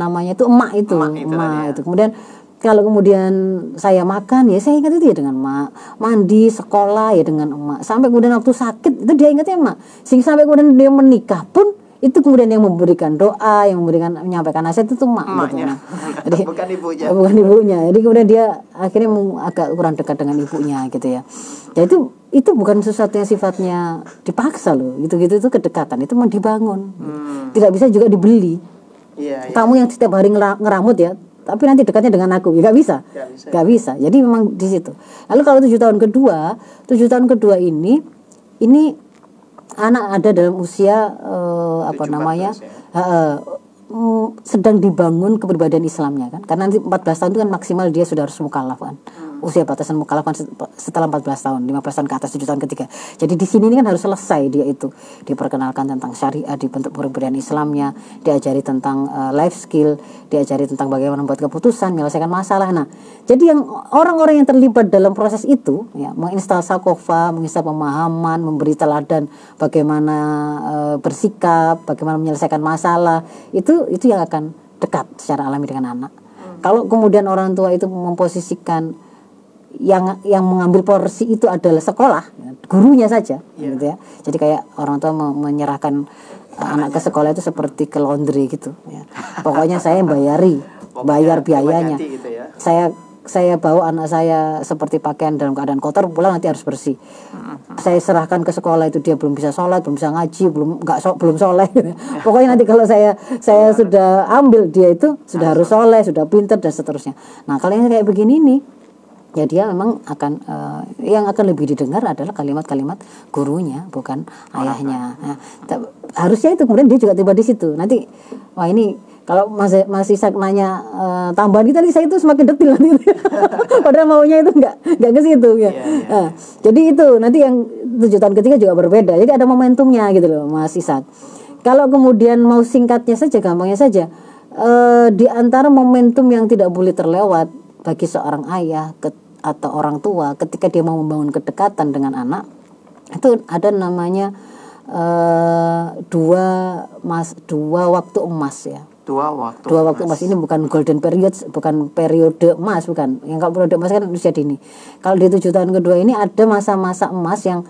Speaker 2: namanya itu emak itu emak itu, emak ya. itu. kemudian kalau kemudian saya makan ya saya ingat itu ya dengan emak. Mandi sekolah ya dengan emak. Sampai kemudian waktu sakit itu dia ingatnya emak. Sehingga sampai kemudian dia menikah pun itu kemudian yang memberikan doa yang memberikan menyampaikan nasihat itu mak gitu. Jadi bukan ibunya. bukan ibunya. Jadi kemudian dia akhirnya agak kurang dekat dengan ibunya gitu ya. Ya itu itu bukan sesuatu yang sifatnya dipaksa loh. Gitu gitu itu kedekatan itu mau dibangun. Hmm. tidak bisa juga dibeli. Iya. kamu yang setiap hari ngeramut ya tapi nanti dekatnya dengan aku. Ya gak bisa. Gak bisa, gak bisa. jadi memang di situ. Lalu kalau tujuh tahun kedua tujuh tahun kedua ini ini anak ada dalam usia uh, apa namanya ya? uh, uh, sedang dibangun kepribadian Islamnya kan karena nanti 14 tahun itu kan maksimal dia sudah harus mukallaf kan hmm. Usia batasan mukallaf kan setelah 14 tahun 15 tahun ke atas 7 tahun ketiga. Jadi di sini ini kan harus selesai dia itu. Diperkenalkan tentang syariah dibentuk kepribadian Islamnya diajari tentang uh, life skill diajari tentang bagaimana membuat keputusan menyelesaikan masalah. Nah jadi yang orang-orang yang terlibat dalam proses itu ya menginstal sakofa menginstal pemahaman memberi teladan bagaimana uh, bersikap bagaimana menyelesaikan masalah itu itu yang akan dekat secara alami dengan anak. Kalau kemudian orang tua itu memposisikan yang yang mengambil porsi itu adalah sekolah, gurunya saja, yeah. gitu ya. Jadi kayak orang tua menyerahkan anak ke sekolah itu seperti ke laundry gitu. Ya. Pokoknya saya bayari, bayar biayanya. Gitu ya. Saya saya bawa anak saya seperti pakaian dalam keadaan kotor pulang nanti harus bersih hmm. saya serahkan ke sekolah itu dia belum bisa sholat belum bisa ngaji belum nggak so, belum soleh pokoknya nanti kalau saya saya sudah ambil dia itu sudah harus soleh sudah pinter dan seterusnya nah kalau yang kayak begini nih ya dia memang akan uh, yang akan lebih didengar adalah kalimat-kalimat gurunya bukan ayahnya. nah, harusnya itu kemudian dia juga tiba di situ. Nanti wah ini kalau masih masih Isak nanya uh, tambahan kita saya itu semakin detil nanti. Padahal maunya itu enggak enggak ke situ ya. Yeah, yeah. Nah, jadi itu nanti yang tujuh tahun ketiga juga berbeda. Jadi ada momentumnya gitu loh Mas Isak kalau kemudian mau singkatnya saja gampangnya saja. Uh, di antara momentum yang tidak boleh terlewat bagi seorang ayah ke, atau orang tua ketika dia mau membangun kedekatan dengan anak itu ada namanya uh, dua mas dua waktu emas ya.
Speaker 1: Dua waktu.
Speaker 2: dua waktu emas. ini bukan golden period bukan periode emas bukan. Yang kalau periode emas kan usia dini kalau di tujuh tahun kedua ini ada masa-masa emas yang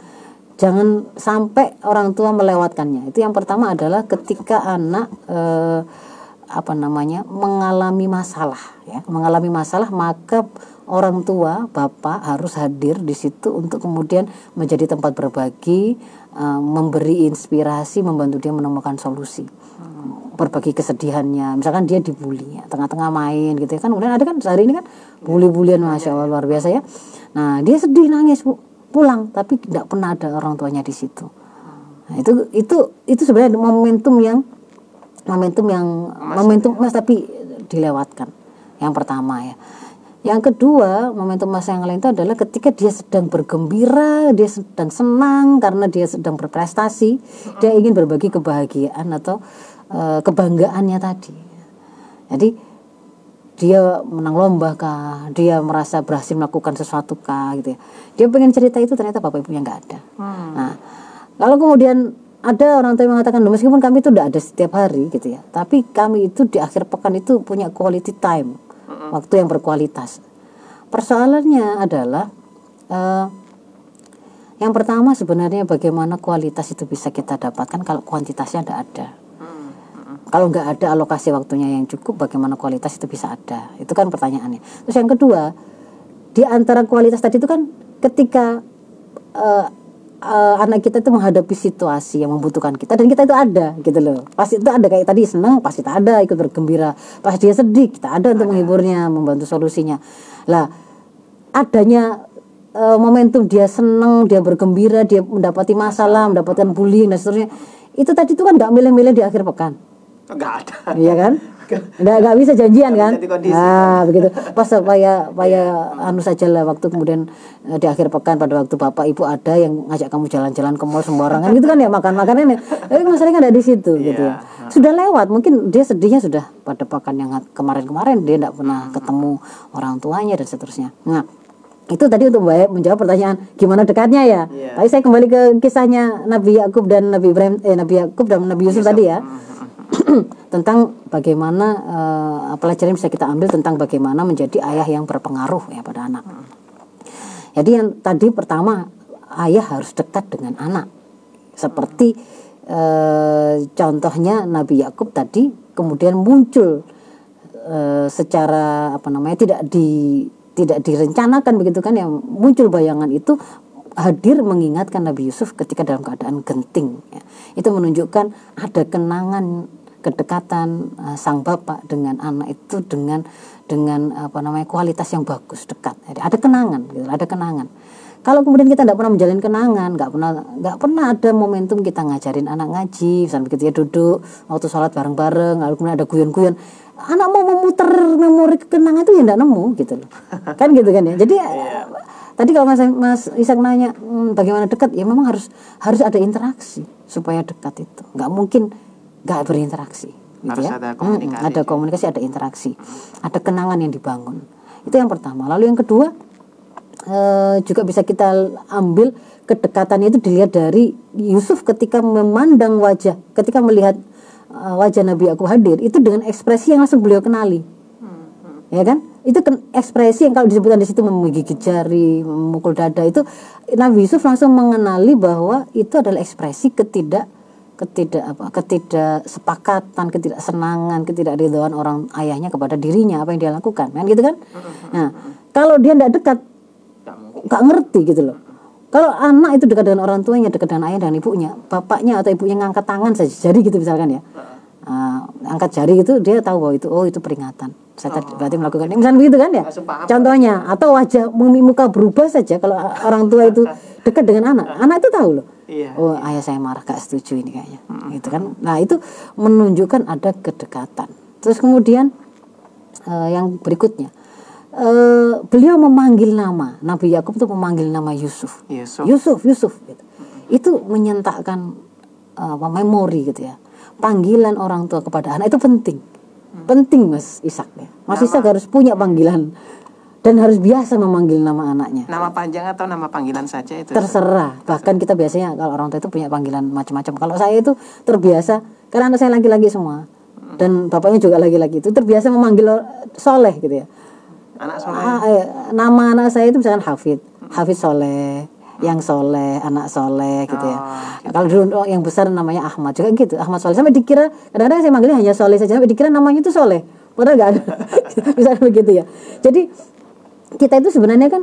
Speaker 2: jangan sampai orang tua melewatkannya. Itu yang pertama adalah ketika anak eh, apa namanya mengalami masalah ya. Mengalami masalah maka orang tua bapak harus hadir di situ untuk kemudian menjadi tempat berbagi eh, memberi inspirasi membantu dia menemukan solusi. Berbagi kesedihannya. Misalkan dia dibully ya, tengah-tengah main gitu ya. Kan kemudian ada kan hari ini kan bully-bulian masya allah luar biasa ya. Nah dia sedih nangis bu. Pulang tapi tidak pernah ada orang tuanya di situ. Nah, itu itu itu sebenarnya momentum yang momentum yang momentum mas tapi dilewatkan. Yang pertama ya yang kedua, momentum masa yang lain itu adalah ketika dia sedang bergembira, dia sedang senang karena dia sedang berprestasi, dia ingin berbagi kebahagiaan atau e, kebanggaannya tadi. Jadi dia menang lomba kah, dia merasa berhasil melakukan sesuatu kah gitu ya. Dia pengen cerita itu ternyata bapak ibunya nggak ada. Nah, kalau kemudian ada orang tua yang mengatakan meskipun kami itu tidak ada setiap hari gitu ya, tapi kami itu di akhir pekan itu punya quality time waktu yang berkualitas. Persoalannya adalah uh, yang pertama sebenarnya bagaimana kualitas itu bisa kita dapatkan kalau kuantitasnya tidak ada. Kalau nggak ada alokasi waktunya yang cukup, bagaimana kualitas itu bisa ada? Itu kan pertanyaannya. Terus yang kedua, di antara kualitas tadi itu kan ketika uh, uh, anak kita itu menghadapi situasi yang membutuhkan kita dan kita itu ada gitu loh. Pasti itu ada kayak tadi senang pasti tak ada ikut bergembira. Pas dia sedih kita ada untuk menghiburnya membantu solusinya. Lah adanya uh, momentum dia senang dia bergembira dia mendapati masalah mendapatkan bullying dan seterusnya itu tadi itu kan nggak milih-milih di akhir pekan.
Speaker 1: Nggak ada.
Speaker 2: iya kan nggak nggak bisa janjian kan? nah begitu. Pas supaya supaya anu saja lah waktu kemudian eh, di akhir pekan pada waktu bapak ibu ada yang ngajak kamu jalan-jalan ke mall sembarangan gitu kan ya makan makanannya tapi masalahnya ada di situ gitu ya. sudah lewat mungkin dia sedihnya sudah pada pekan yang kemarin-kemarin dia tidak pernah ketemu orang tuanya dan seterusnya. Nah itu tadi untuk Mbak menjawab pertanyaan gimana dekatnya ya.
Speaker 1: Iya.
Speaker 2: Tapi saya kembali ke kisahnya Nabi Yakub dan Nabi Ibrahim eh Nabi Yakub dan Nabi Yusuf tadi ya. tentang bagaimana eh, pelajaran bisa kita ambil tentang bagaimana menjadi ayah yang berpengaruh ya pada anak. Jadi yang tadi pertama ayah harus dekat dengan anak. Seperti eh, contohnya Nabi Yakub tadi kemudian muncul eh, secara apa namanya tidak di tidak direncanakan begitu kan yang muncul bayangan itu hadir mengingatkan Nabi Yusuf ketika dalam keadaan genting ya. itu menunjukkan ada kenangan kedekatan uh, sang bapak dengan anak itu dengan dengan apa namanya kualitas yang bagus dekat. Jadi ada kenangan gitu ada kenangan. Kalau kemudian kita tidak pernah menjalin kenangan nggak pernah nggak pernah ada momentum kita ngajarin anak ngaji misalnya begitu ya duduk waktu sholat bareng-bareng lalu kemudian ada guyon-guyon anak mau memutar memori kenangan itu ya tidak nemu gitu loh. Kan gitu kan ya? Jadi tadi kalau mas mas Isak nanya "Hmm, bagaimana dekat? Ya memang harus harus ada interaksi supaya dekat itu. Nggak mungkin nggak berinteraksi gitu
Speaker 1: Harus
Speaker 2: ya.
Speaker 1: ada komunikasi.
Speaker 2: ada komunikasi ada interaksi. Ada kenangan yang dibangun. Itu yang pertama. Lalu yang kedua eh, juga bisa kita ambil kedekatan itu dilihat dari Yusuf ketika memandang wajah ketika melihat eh, wajah Nabi aku hadir itu dengan ekspresi yang langsung beliau kenali. Ya kan? Itu ekspresi yang kalau disebutkan di situ menggigit jari memukul dada itu Nabi Yusuf langsung mengenali bahwa itu adalah ekspresi ketidak ketidak apa ketidaksepakatan ketidaksenangan ketidakridhaan orang ayahnya kepada dirinya apa yang dia lakukan kan gitu kan? Nah kalau dia tidak dekat
Speaker 1: Nggak
Speaker 2: ngerti gitu loh. Kalau anak itu dekat dengan orang tuanya dekat dengan ayah dan ibunya bapaknya atau ibunya ngangkat tangan saja jari gitu misalkan ya. Ah, angkat jari gitu dia tahu bahwa itu oh itu peringatan. Saya tadi berarti melakukan ini misalnya begitu kan ya? Contohnya atau wajah muka berubah saja kalau orang tua itu dekat dengan anak. Anak itu tahu loh
Speaker 1: Iya.
Speaker 2: oh ayah saya marah gak setuju ini kayaknya. Gitu kan? Nah itu menunjukkan ada kedekatan. Terus kemudian eh, yang berikutnya. Eh, beliau memanggil nama. Nabi Yakub itu memanggil nama Yusuf.
Speaker 1: Yusuf.
Speaker 2: Yusuf Yusuf gitu. itu menyentakkan apa memori gitu ya. Panggilan orang tua kepada anak. Itu penting. Penting Mas Ishak ya. Mas
Speaker 1: Nama-
Speaker 2: Ishak harus punya panggilan dan harus biasa memanggil nama anaknya.
Speaker 1: Nama panjang atau nama panggilan saja itu?
Speaker 2: terserah. Bahkan kita biasanya kalau orang tua itu punya panggilan macam-macam. Kalau saya itu terbiasa karena anak saya laki-laki semua. Dan bapaknya juga laki-laki itu terbiasa memanggil soleh gitu ya.
Speaker 1: Anak soleh.
Speaker 2: Ah, eh, nama anak saya itu misalkan Hafid. Hafid soleh yang soleh anak soleh gitu ya.
Speaker 1: Oh,
Speaker 2: kalau dulu oh, yang besar namanya Ahmad. Juga gitu Ahmad soleh. Sampai dikira kadang-kadang saya manggilnya hanya soleh saja. Sampai dikira namanya itu soleh. Padahal nggak ada. Misalnya begitu ya. Jadi kita itu sebenarnya kan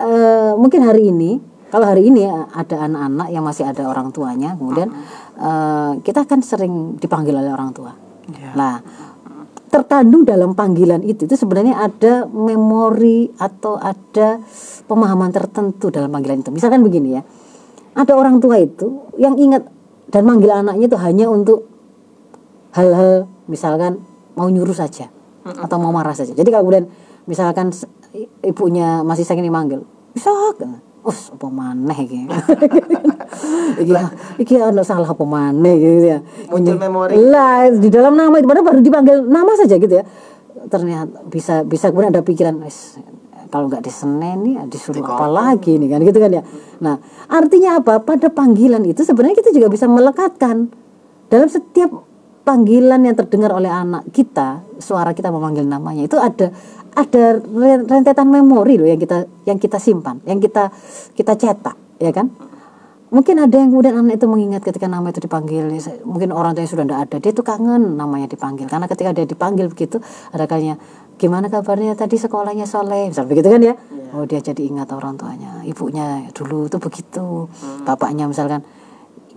Speaker 2: eh, mungkin hari ini kalau hari ini ada anak-anak yang masih ada orang tuanya kemudian eh, kita kan sering dipanggil oleh orang tua
Speaker 1: Iya.
Speaker 2: nah terkandung dalam panggilan itu itu sebenarnya ada memori atau ada pemahaman tertentu dalam panggilan itu misalkan begini ya ada orang tua itu yang ingat dan manggil anaknya itu hanya untuk hal-hal misalkan mau nyuruh saja atau mau marah saja. Jadi kalau kemudian misalkan ibunya masih sakit dimanggil, bisa kan? Us, apa maneh iki? iki iki ana salah apa maneh gitu ya.
Speaker 1: Muncul
Speaker 2: Ini-
Speaker 1: memori.
Speaker 2: Lah, di dalam nama itu padahal baru dipanggil nama saja gitu ya. Ternyata bisa bisa kemudian ada pikiran wis kalau nggak ya disuruh apa lagi nih kan gitu kan ya. Nah, artinya apa? Pada panggilan itu sebenarnya kita juga bisa melekatkan dalam setiap panggilan yang terdengar oleh anak kita, suara kita memanggil namanya itu ada ada ren- rentetan memori loh yang kita yang kita simpan, yang kita kita cetak, ya kan? Mungkin ada yang kemudian anak itu mengingat ketika nama itu dipanggil, mungkin orang tua yang sudah tidak ada, dia itu kangen namanya dipanggil. Karena ketika dia dipanggil begitu, ada kalinya gimana kabarnya tadi sekolahnya soleh, misal begitu kan ya? Oh dia jadi ingat orang tuanya, ibunya dulu itu begitu, bapaknya misalkan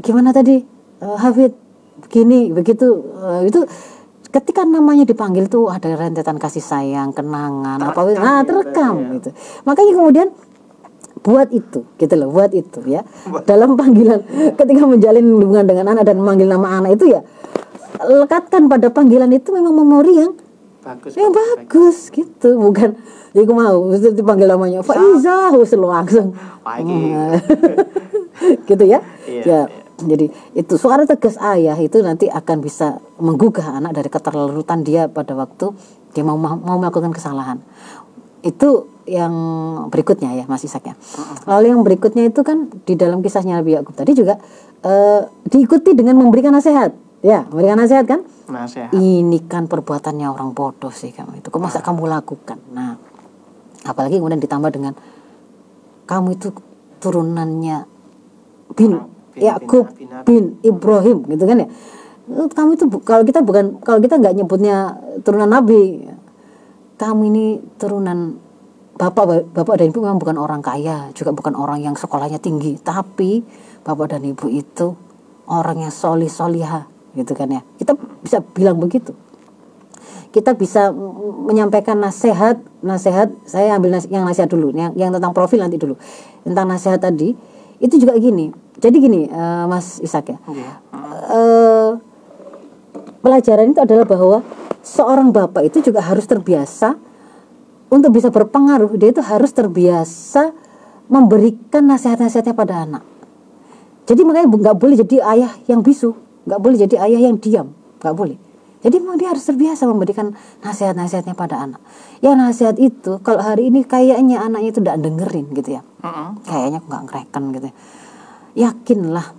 Speaker 2: gimana tadi Eh, Hafid begini begitu Eh, itu ketika namanya dipanggil tuh ada rentetan kasih sayang kenangan apa nah terekam gitu. Makanya kemudian buat itu gitu loh buat itu ya. Dalam panggilan ketika menjalin hubungan dengan anak dan memanggil nama anak itu ya lekatkan pada panggilan itu memang memori yang
Speaker 1: Bagus.
Speaker 2: yang bagus gitu. Bukan ya aku mau itu dipanggil namanya Faiza harus langsung.
Speaker 1: Ini.
Speaker 2: gitu ya.
Speaker 1: Iya,
Speaker 2: ya jadi itu suara tegas ayah itu nanti akan bisa menggugah anak dari keterlalutan dia pada waktu dia mau mau melakukan kesalahan. Itu yang berikutnya ya Mas Isak ya. Lalu yang berikutnya itu kan di dalam kisahnya Nabi Yakub tadi juga eh, diikuti dengan memberikan nasihat. Ya memberikan nasihat kan?
Speaker 1: Nasihat.
Speaker 2: ini kan perbuatannya orang bodoh sih kamu itu. Kok masa kamu lakukan? Nah apalagi kemudian ditambah dengan kamu itu turunannya Bin- Yakub
Speaker 1: bin
Speaker 2: Ibrahim gitu kan ya. Eh, kamu itu kalau kita bukan kalau kita nggak nyebutnya turunan Nabi kamu ini turunan bapak bapak dan ibu memang bukan orang kaya juga bukan orang yang sekolahnya tinggi tapi bapak dan ibu itu orang yang solih soliha gitu kan ya. Kita bisa bilang begitu. Kita bisa menyampaikan nasihat nasihat saya ambil nas- yang nasihat dulu yang yang tentang profil nanti dulu. Tentang nasihat tadi itu juga gini. Jadi gini eh, Mas Isak ya. Eh, pelajaran itu adalah bahwa seorang bapak itu juga harus terbiasa untuk bisa berpengaruh. Dia itu harus terbiasa memberikan nasihat-nasihatnya pada anak. Jadi makanya nggak boleh jadi ayah yang bisu. Nggak boleh jadi ayah yang diam. Nggak boleh jadi memang dia harus terbiasa memberikan nasihat-nasihatnya pada anak. Ya nasihat itu kalau hari ini kayaknya anaknya itu tidak dengerin gitu ya.
Speaker 1: Mm-mm.
Speaker 2: kayaknya nggak ngereken gitu ya. yakinlah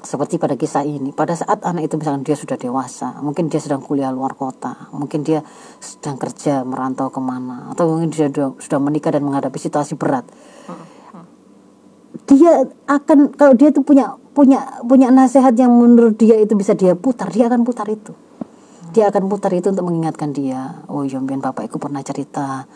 Speaker 2: seperti pada kisah ini pada saat anak itu misalkan dia sudah dewasa mungkin dia sedang kuliah luar kota mungkin dia sedang kerja merantau ke mana atau mungkin dia sudah, sudah menikah dan menghadapi situasi berat. Dia akan kalau dia itu punya punya punya nasihat yang menurut dia itu bisa dia putar dia akan putar itu dia akan putar itu untuk mengingatkan dia oh iya Mbian bapak itu pernah cerita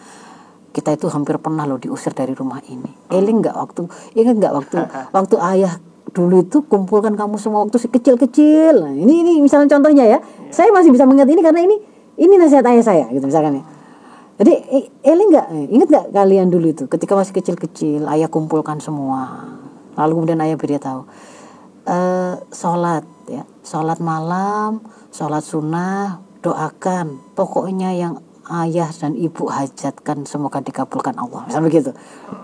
Speaker 2: kita itu hampir pernah loh diusir dari rumah ini. Eling nggak waktu ingat nggak waktu waktu ayah dulu itu kumpulkan kamu semua waktu si kecil-kecil. Nah, ini ini misalnya contohnya ya. Saya masih bisa mengingat ini karena ini ini nasihat ayah saya gitu misalkan ya. Jadi eh, Eli nggak eh, ingat nggak kalian dulu itu ketika masih kecil-kecil ayah kumpulkan semua lalu kemudian ayah beritahu eh sholat ya. Sholat malam sholat sunnah doakan. Pokoknya yang ayah dan ibu hajatkan semoga dikabulkan Allah. Misalnya begitu.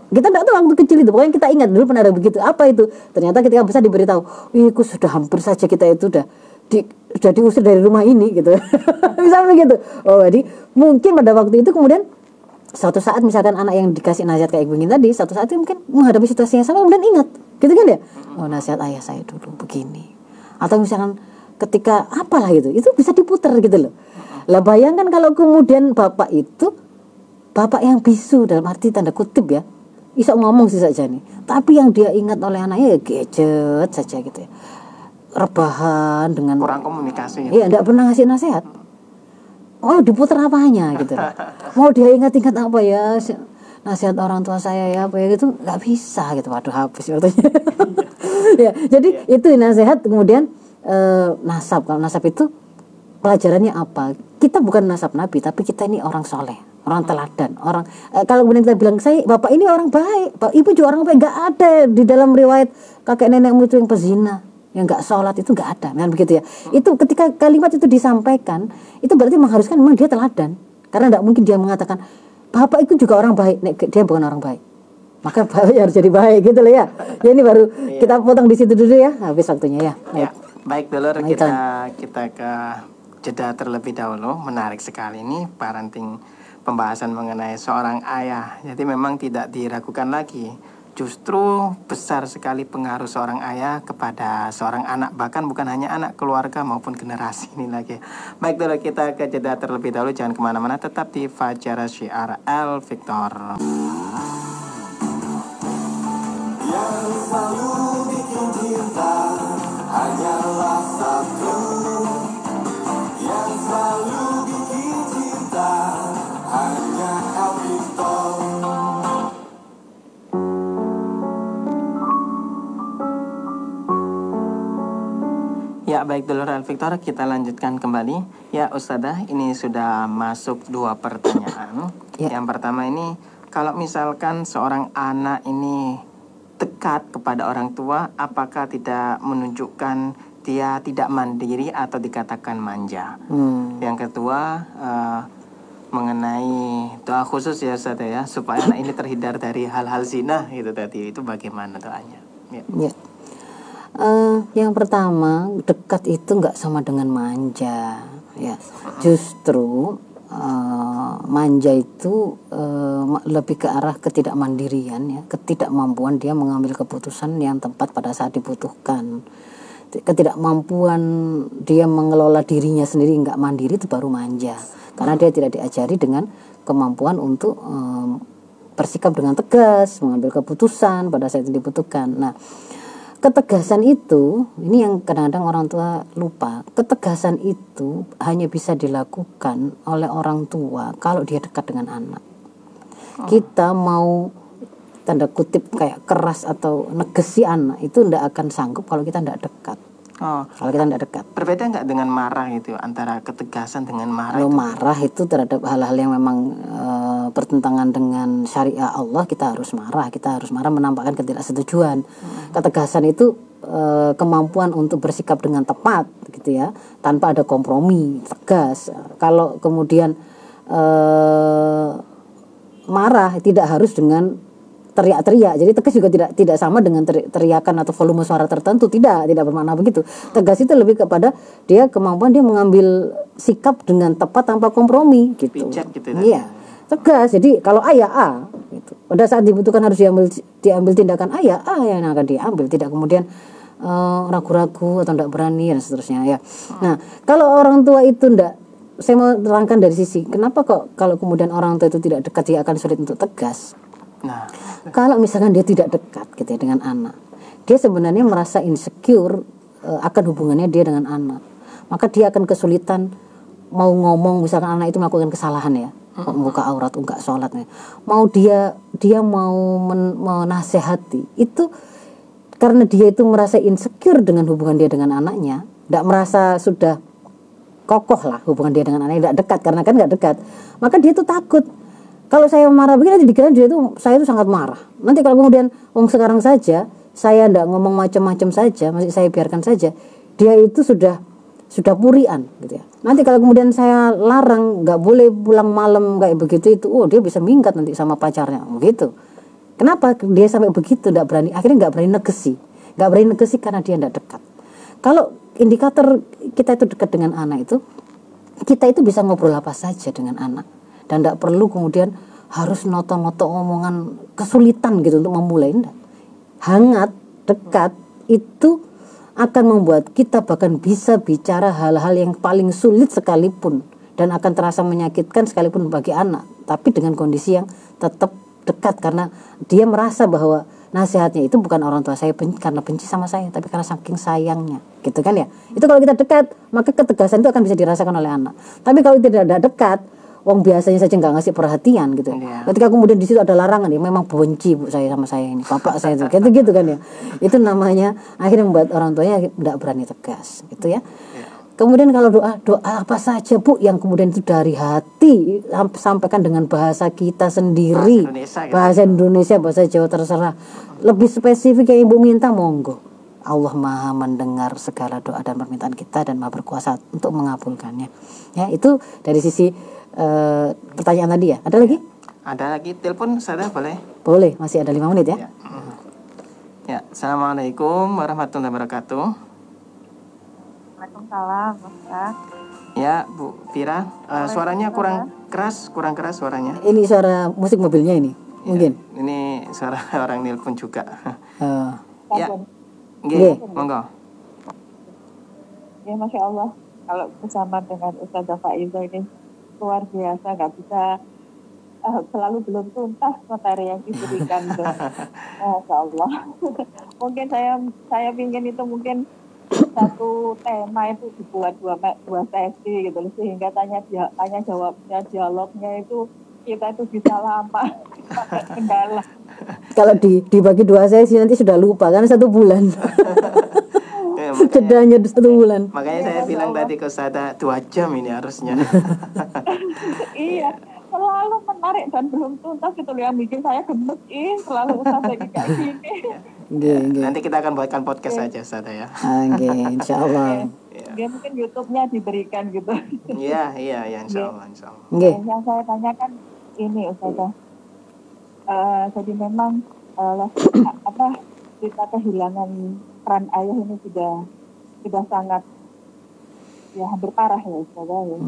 Speaker 2: Kita tidak tahu waktu kecil itu pokoknya kita ingat dulu pernah ada begitu. Apa itu? Ternyata ketika besar diberitahu Iku sudah hampir saja kita itu udah di, sudah diusir dari rumah ini gitu. Misalnya begitu. Oh jadi mungkin pada waktu itu kemudian suatu saat misalkan anak yang dikasih nasihat kayak begini tadi suatu saat itu mungkin menghadapi situasi yang sama kemudian ingat. Gitu kan ya oh nasihat ayah saya dulu begini. Atau misalkan ketika apalah itu itu bisa diputar gitu loh. Lah bayangkan kalau kemudian bapak itu bapak yang bisu dalam arti tanda kutip ya bisa ngomong sih saja nih. Tapi yang dia ingat oleh anaknya ya gadget saja gitu ya. Rebahan dengan
Speaker 1: kurang komunikasi.
Speaker 2: Iya, enggak pernah ngasih nasihat. Oh, diputar apanya gitu. Mau dia ingat-ingat apa ya? si- Nasihat orang tua saya ya apa ya gitu nggak bisa gitu. Waduh habis waktunya. ya, jadi itu nasihat kemudian eh, nasab. Kalau nasab itu pelajarannya apa? Kita bukan nasab nabi, tapi kita ini orang soleh, orang teladan, orang. eh, kalau kemudian kita bilang saya bapak ini orang baik, Pak, ibu juga orang baik, nggak ada di dalam riwayat kakek nenekmu itu yang pezina yang nggak sholat itu nggak ada kan begitu ya. Itu ketika kalimat itu disampaikan itu berarti mengharuskan memang dia teladan. Karena tidak mungkin dia mengatakan bapak itu juga orang baik. Nek, dia bukan orang baik. Maka bapak harus jadi baik gitu loh ya. Ya ini baru kita potong di situ dulu ya. Habis waktunya ya.
Speaker 1: Ya, baik. dulur
Speaker 2: Nah,
Speaker 1: kita kita ke jeda terlebih dahulu. Menarik sekali ini parenting pembahasan mengenai seorang ayah. Jadi memang tidak diragukan lagi. Justru besar sekali pengaruh seorang ayah kepada seorang anak bahkan bukan hanya anak keluarga maupun generasi ini lagi. Baik dulu kita ke jeda terlebih dahulu jangan ke mana-mana tetap di Fajar Syiar El Victor. Ya baik dulur Al Victor kita lanjutkan kembali Ya Ustazah ini sudah masuk dua pertanyaan
Speaker 2: Ya.
Speaker 1: Yang pertama ini Kalau misalkan seorang anak ini dekat kepada orang tua Apakah tidak menunjukkan dia tidak mandiri atau dikatakan manja
Speaker 2: Hmm.
Speaker 1: Yang kedua eh, mengenai doa khusus ya Ustazah ya Supaya anak ini terhindar dari hal-hal zina itu tadi Itu bagaimana doanya ya.
Speaker 2: Ya. Eh, yang pertama dekat itu nggak sama dengan manja ya. Justru eh, manja itu ma- lebih ke arah ketidakmandirian ya. Ketidakmampuan dia mengambil keputusan yang tepat pada saat dibutuhkan. Ketidakmampuan dia mengelola dirinya sendiri nggak mandiri itu baru manja. Karena dia tidak diajari dengan kemampuan untuk eh, bersikap dengan tegas mengambil keputusan pada saat yang dibutuhkan. Nah ketegasan itu ini yang kadang-kadang orang tua lupa ketegasan itu hanya bisa dilakukan oleh orang tua kalau dia dekat dengan anak. Kita mau tanda kutip kayak keras atau negesi anak itu ndak akan sanggup kalau kita ndak dekat
Speaker 1: Oh.
Speaker 2: Kalau kita ndak dekat.
Speaker 1: Berbeda nggak dengan marah itu antara ketegasan dengan marah
Speaker 2: kalau
Speaker 1: itu?
Speaker 2: marah itu terhadap hal-hal yang memang eh, bertentangan dengan syariat Allah kita harus marah. Kita harus marah menampakkan ketidaksetujuan. Ketegasan itu eh, kemampuan untuk bersikap dengan tepat gitu ya tanpa ada kompromi tegas. Kalau kemudian eh, marah tidak harus dengan teriak-teriak. Jadi tegas juga tidak tidak sama dengan teri- teriakan atau volume suara tertentu. Tidak, tidak bermakna begitu. Tegas itu lebih kepada dia kemampuan dia mengambil sikap dengan tepat tanpa kompromi gitu.
Speaker 1: Bijak gitu tadi.
Speaker 2: Iya. Tegas. Jadi kalau A ya A gitu. Pada saat dibutuhkan harus diambil diambil tindakan A ya A yang akan diambil, tidak kemudian eh, ragu-ragu atau tidak berani dan seterusnya ya. Nah, kalau orang tua itu tidak saya mau terangkan dari sisi kenapa kok kalau kemudian orang tua itu tidak dekat dia akan sulit untuk tegas.
Speaker 1: Nah,
Speaker 2: Kalau misalkan dia tidak dekat gitu ya dengan anak, dia sebenarnya merasa insecure eh, akan hubungannya dia dengan anak. Maka dia akan kesulitan mau ngomong misalkan anak itu melakukan kesalahan ya, membuka aurat, enggak sholat ya. Mau dia dia mau men, menasehati itu karena dia itu merasa insecure dengan hubungan dia dengan anaknya, tidak merasa sudah kokoh lah hubungan dia dengan anaknya tidak dekat karena kan nggak dekat maka dia tuh takut kalau saya marah begini nanti dikira dia tuh saya tuh sangat marah. Nanti kalau kemudian wong sekarang saja saya tidak ngomong macam-macam saja masih saya biarkan saja dia itu sudah sudah purian gitu ya. Nanti kalau kemudian saya larang nggak boleh pulang malam kayak begitu itu oh dia bisa minggat nanti sama pacarnya begitu kenapa dia sampai begitu tidak berani? Akhirnya nggak berani negesi. Nggak berani negesi karena dia tidak dekat. Kalau indikator kita itu dekat dengan anak itu, kita itu bisa ngobrol apa saja dengan anak dan tidak perlu kemudian harus noto-noto omongan kesulitan gitu untuk memulai. Hangat, dekat itu akan membuat kita bahkan bisa bicara hal-hal yang paling sulit sekalipun dan akan terasa menyakitkan sekalipun bagi anak. Tapi dengan kondisi yang tetap dekat karena dia merasa bahwa nasihatnya itu bukan orang tua saya benci, karena benci sama saya tapi karena saking sayangnya. Gitu kan ya? Itu kalau kita dekat maka ketegasan itu akan bisa dirasakan oleh anak. Tapi kalau tidak ada dekat Wong biasanya saja nggak ngasih perhatian gitu.
Speaker 1: Iya.
Speaker 2: Ketika kemudian di situ ada larangan ya, memang benci bu saya sama saya ini, bapak saya itu, gitu gitu kan ya. Itu namanya akhirnya membuat orang tuanya tidak berani tegas, gitu ya. Kemudian kalau doa doa apa saja bu yang kemudian itu dari hati sam- sampaikan dengan bahasa kita sendiri,
Speaker 1: Bahasa Indonesia gitu.
Speaker 2: bahasa Indonesia, bahasa Jawa terserah. Lebih spesifik yang ibu minta monggo. Allah maha mendengar segala doa dan permintaan kita dan maha berkuasa untuk mengabulkannya. Ya itu dari sisi eh, pertanyaan tadi ya. Ada lagi?
Speaker 1: Ada lagi telepon saya boleh?
Speaker 2: Boleh, masih ada lima menit ya.
Speaker 1: Ya. Ya, assalamualaikum warahmatullahi wabarakatuh.
Speaker 3: Waalaikumsalam, Ustaz.
Speaker 1: Ya, Bu Vira, Eh, suaranya kurang keras, kurang keras suaranya.
Speaker 2: Ini suara musik mobilnya ini, mungkin.
Speaker 1: Ini suara orang nelpon juga.
Speaker 2: Eh,
Speaker 1: ya,
Speaker 2: Nggih.
Speaker 1: Nggih, monggo.
Speaker 3: Ya, Masya Allah. Kalau bersama dengan Ustazah Faiza ini luar biasa, nggak bisa eh, selalu belum tuntas materi yang diberikan. tuh. Masya Allah. mungkin saya saya ingin itu mungkin satu tema itu dibuat dua dua sesi gitu loh sehingga tanya dia- tanya jawabnya dialognya itu kita itu bisa lama kendala
Speaker 2: kalau di, dibagi dua sesi nanti sudah lupa karena satu bulan.
Speaker 1: Ya, makanya,
Speaker 2: Jedanya satu bulan.
Speaker 1: makanya saya bilang tadi ke Sada dua jam ini harusnya.
Speaker 3: iya selalu menarik dan belum tuntas itu loh yang bikin saya gemes ih selalu usah kayak gini
Speaker 2: Nggih, nggih.
Speaker 1: Nanti kita akan buatkan podcast saja Sada ya.
Speaker 2: Ah, nggih, insya Allah.
Speaker 3: dia mungkin YouTube-nya diberikan gitu
Speaker 1: Iya, iya, ya, insya Allah, insya Allah.
Speaker 2: Nggih.
Speaker 3: yang saya tanyakan ini Ustazah Eh, jadi memang eh, apa kita kehilangan peran ayah ini sudah sudah sangat ya hampir parah ya Ustazah ya.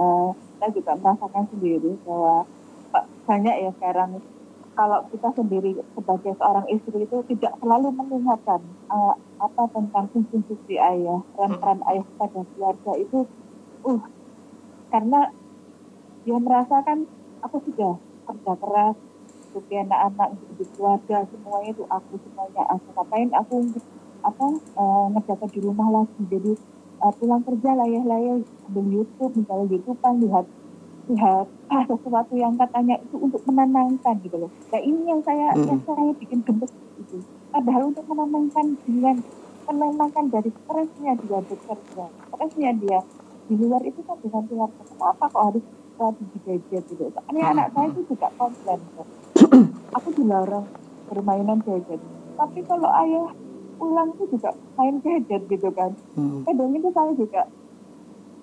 Speaker 3: Eh, saya juga merasakan sendiri bahwa ba- banyak ya sekarang kalau kita sendiri sebagai seorang istri itu tidak selalu mengingatkan eh, apa tentang fungsi-fungsi ayah, peran-peran ayah pada keluarga itu, uh, karena dia merasakan aku sudah kerja keras untuk anak-anak untuk keluarga semuanya itu aku semuanya aku ngapain aku apa eh, ngejaga di rumah lagi. Jadi eh, pulang kerja layah-layah ambil YouTube misalnya YouTubean lihat lihat ah, sesuatu yang katanya itu untuk menenangkan gitu loh. Nah ini yang saya
Speaker 2: Hmm.
Speaker 3: yang saya bikin gemes itu padahal untuk menenangkan dengan menenangkan dari stresnya dia bekerja stresnya dia di luar itu kan dengan keluarga kenapa kok harus lagi di gadget gitu? Ini anak saya itu juga komplain aku dilarang bermainan gadget. Tapi kalau ayah pulang tuh juga main gadget gitu kan
Speaker 2: Hmm.
Speaker 3: kadang itu saya juga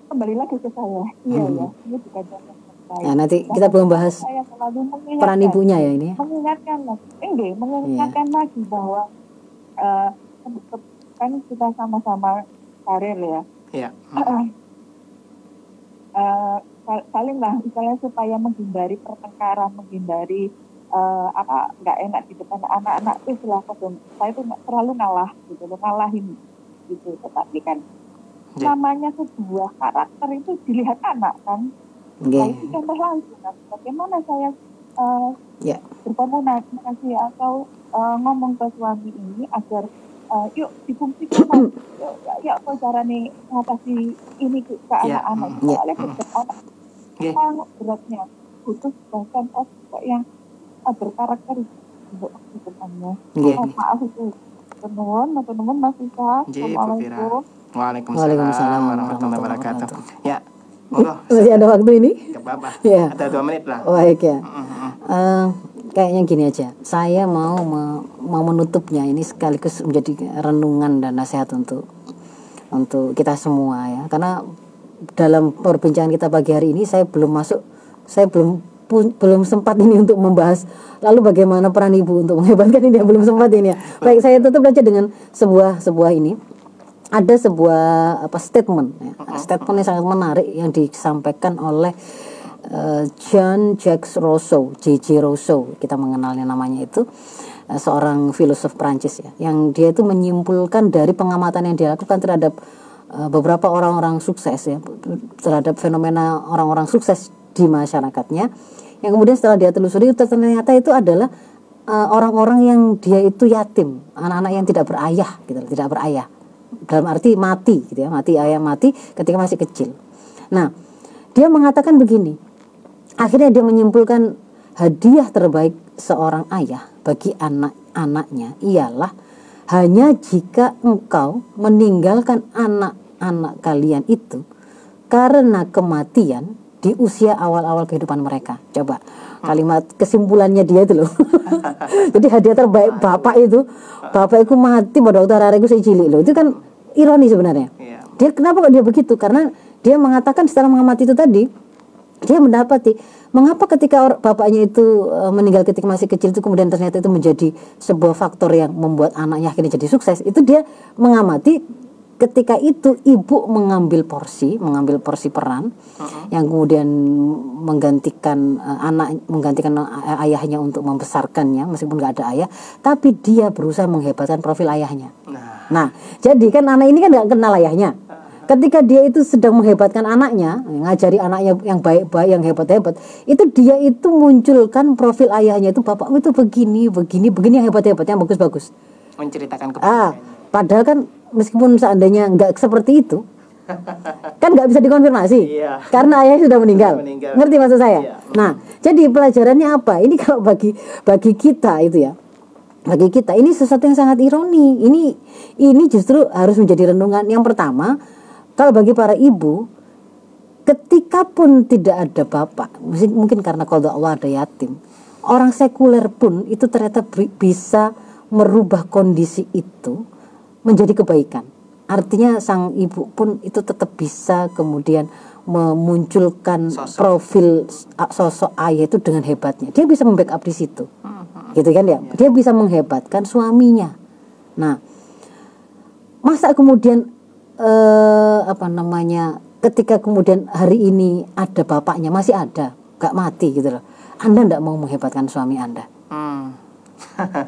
Speaker 3: kembali lagi ke saya iya
Speaker 2: Hmm.
Speaker 3: ya ini bukan contoh yang baik.
Speaker 2: Nah, nanti kita belum bahas
Speaker 3: saya selalu mengingatkan
Speaker 2: peran ibunya ya ini.
Speaker 3: mengingatkan lagi enggak mengingatkan lagi bahwa eh, kan kita sama-sama karir ya
Speaker 1: Iya.
Speaker 3: Eh, sal- saling lah misalnya supaya menghindari pertengkaran menghindari eh, apa nggak enak di depan anak-anak itu setelah saya nggak terlalu ngalah gitu loh ngalahin gitu tetapi kan
Speaker 1: Iya.
Speaker 3: namanya sebuah karakter itu dilihat anak kan Nah,
Speaker 2: Nggih.
Speaker 3: itu contoh langsung kan. Bagaimana saya eh,
Speaker 2: Ya.
Speaker 3: berkomunikasi atau eh, ngomong ke suami ini agar eh, yuk difungsikan yuk ya, ya apa cara nih mengatasi ini ke, ke
Speaker 1: Ya,
Speaker 3: anak-anak
Speaker 2: ya.
Speaker 3: soalnya berat anak
Speaker 1: Nggih.
Speaker 3: sangat beratnya butuh bahkan sosok yang depannya
Speaker 2: Nggih.
Speaker 3: Oh, maaf itu Tenuhun, tenuhun Mas Isa. Assalamualaikum.
Speaker 1: Waalaikumsalam
Speaker 2: Waalaikumsalam
Speaker 1: warahmatullahi wabarakatuh. Ya, monggo.
Speaker 2: Masih ada waktu ini?
Speaker 1: Gak apa-apa.
Speaker 2: Iya.
Speaker 1: Ada dua menit lah.
Speaker 2: Baik ya. Eh, kayaknya gini aja. Saya mau me- mau menutupnya ini sekaligus menjadi renungan dan nasihat untuk untuk kita semua ya. Karena dalam perbincangan kita pagi hari ini saya belum masuk, saya belum pu- belum sempat ini untuk membahas. Lalu bagaimana peran ibu untuk menghebatkan ini? Ya belum sempat ini ya. Baik, saya tutup aja dengan sebuah sebuah ini. Ada sebuah apa statement ya. statement yang sangat menarik yang disampaikan oleh eh, John Jacques Rousseau, J.J. Rousseau, kita mengenalnya namanya itu. Eh, seorang filosof Prancis ya, yang dia itu menyimpulkan dari pengamatan yang dia lakukan terhadap eh, beberapa orang-orang sukses ya, terhadap fenomena orang-orang sukses di masyarakatnya, yang kemudian setelah dia telusuri ternyata itu adalah eh, orang-orang yang dia itu yatim, anak-anak yang tidak berayah, gitu, tidak berayah. Dalam arti mati gitu ya mati ayah mati ketika masih kecil. Nah dia mengatakan begini. Akhirnya dia menyimpulkan hadiah terbaik seorang ayah bagi anak-anaknya ialah hanya jika engkau meninggalkan anak-anak kalian itu karena kematian di usia awal-awal kehidupan mereka coba kalimat kesimpulannya dia itu loh jadi hadiah terbaik bapak itu bapak itu mati pada waktu hari saya cilik loh itu kan ironi sebenarnya.
Speaker 1: Iya.
Speaker 2: Dia kenapa kok dia begitu? Karena dia mengatakan setelah mengamati itu tadi, dia mendapati mengapa ketika or- bapaknya itu e, meninggal ketika masih kecil itu kemudian ternyata itu menjadi sebuah faktor yang membuat anaknya akhirnya jadi sukses. Itu dia mengamati ketika itu ibu mengambil porsi, mengambil porsi peran yang kemudian menggantikan e, anak menggantikan e, ayahnya untuk membesarkannya meskipun nggak ada ayah, tapi dia berusaha menghebatkan profil ayahnya.
Speaker 1: Nah,
Speaker 2: Nah, jadi kan anak ini kan nggak kenal ayahnya. Ketika dia itu sedang menghebatkan anaknya, ngajari anaknya yang baik-baik, yang hebat-hebat, itu dia itu munculkan profil ayahnya itu bapak itu begini, begini, begini yang hebat-hebat, yang bagus-bagus.
Speaker 1: menceritakan
Speaker 2: Ah,
Speaker 1: kepribadiannya.
Speaker 2: padahal kan meskipun seandainya nggak seperti itu, kan nggak bisa dikonfirmasi,
Speaker 1: Iya.
Speaker 2: karena ayahnya sudah meninggal.
Speaker 1: Meninggal.
Speaker 2: Ngerti maksud saya?
Speaker 1: Iya.
Speaker 2: Nah, jadi pelajarannya apa? Ini kalau bagi bagi kita itu ya, bagi kita ini sesuatu yang sangat ironi. Ini ini justru harus menjadi renungan. Yang pertama, kalau bagi para ibu, ketika pun tidak ada bapak, mungkin karena kalau Allah ada yatim, orang sekuler pun itu ternyata bi- bisa merubah kondisi itu menjadi kebaikan. Artinya sang ibu pun itu tetap bisa kemudian memunculkan
Speaker 1: Sosok.
Speaker 2: profil sosok ayah itu dengan hebatnya. Dia bisa membackup di situ. Gitu kan ya. Dia bisa menghebatkan suaminya. Nah, masa kemudian eh, apa namanya ketika kemudian hari ini ada bapaknya masih ada nggak mati gitu loh anda nggak mau menghebatkan suami anda
Speaker 1: Hmm.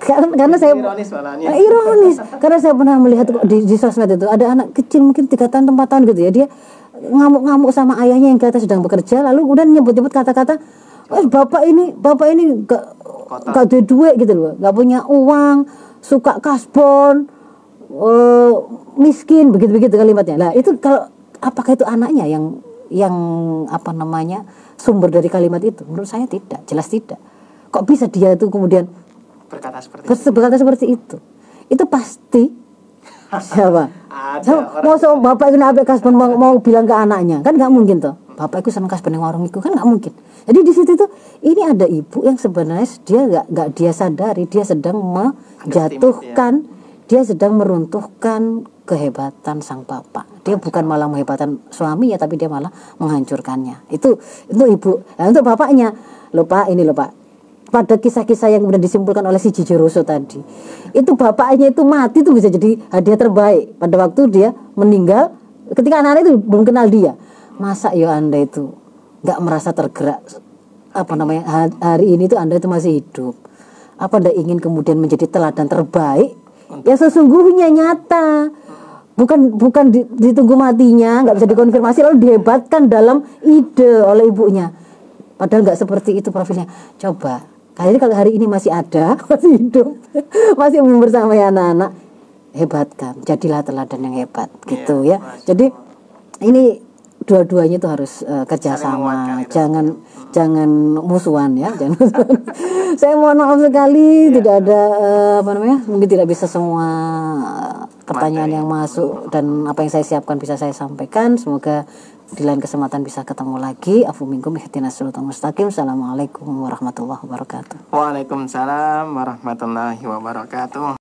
Speaker 2: Karena, karena saya
Speaker 1: Ironis malahnya.
Speaker 2: Eh, ironis. Karena saya pernah melihat kok di, di sosmed itu ada anak kecil mungkin tiga tahun empat tahun gitu ya. Dia ngamuk-ngamuk sama ayahnya yang kelihatan sedang bekerja lalu kemudian nyebut-nyebut kata-kata "Eh, bapak ini bapak ini gak
Speaker 1: Kotor.
Speaker 2: gak ada duit gitu loh. Gak punya uang suka kasbon eh, miskin begitu-begitu kalimatnya. Lah itu kalau apakah itu anaknya yang yang apa namanya sumber dari kalimat itu? Menurut saya tidak jelas tidak. Kok bisa dia itu kemudian
Speaker 1: Berkata seperti itu.
Speaker 2: Berkata seperti itu. Itu pasti. Siapa
Speaker 1: orang-
Speaker 2: mau so, bapak itu nabi kasbon mau, mau bilang ke anaknya kan nggak mungkin tuh bapak itu seneng kasbon yang warung itu kan nggak mungkin. Jadi di situ tuh ini ada ibu yang sebenarnya dia nggak nggak dia sadari dia sedang menjatuhkan dia sedang meruntuhkan kehebatan sang bapak. Dia bukan malah menghebatkan suami ya tapi dia malah menghancurkannya. Itu itu ibu. Nah, untuk bapaknya lupa ini lupa pada kisah-kisah yang kemudian disimpulkan oleh si Cici Rosso tadi. Itu bapaknya itu mati itu bisa jadi hadiah terbaik. Pada waktu dia meninggal ketika anak-anak itu belum kenal dia masa ya anda itu nggak merasa tergerak? Apa namanya ha- hari ini tuh anda itu masih hidup. Apa anda ingin kemudian menjadi teladan terbaik yang sesungguhnya nyata? Bukan bukan di- ditunggu matinya nggak bisa dikonfirmasi lalu dihebatkan dalam ide oleh ibunya. Padahal nggak seperti itu profilnya. Coba kali ini kalau hari ini masih ada, masih hidup, masih bersama anak-anak, hebatkan. Jadilah teladan yang hebat, gitu ya. Jadi ini dua-duanya itu harus
Speaker 1: menguatkan
Speaker 2: kerjasama,
Speaker 1: itu.
Speaker 2: jangan jangan musuhan ya, jangan musuhan. Saya mohon maaf sekali tidak ada eh, apa namanya, mungkin tidak bisa semua pertanyaan yang masuk dan apa yang saya siapkan bisa saya sampaikan. Semoga di lain kesempatan bisa ketemu lagi. Afu minkum ihdinas mustaqim. Assalamualaikum warahmatullahi wabarakatuh.
Speaker 1: Waalaikumsalam warahmatullahi wabarakatuh.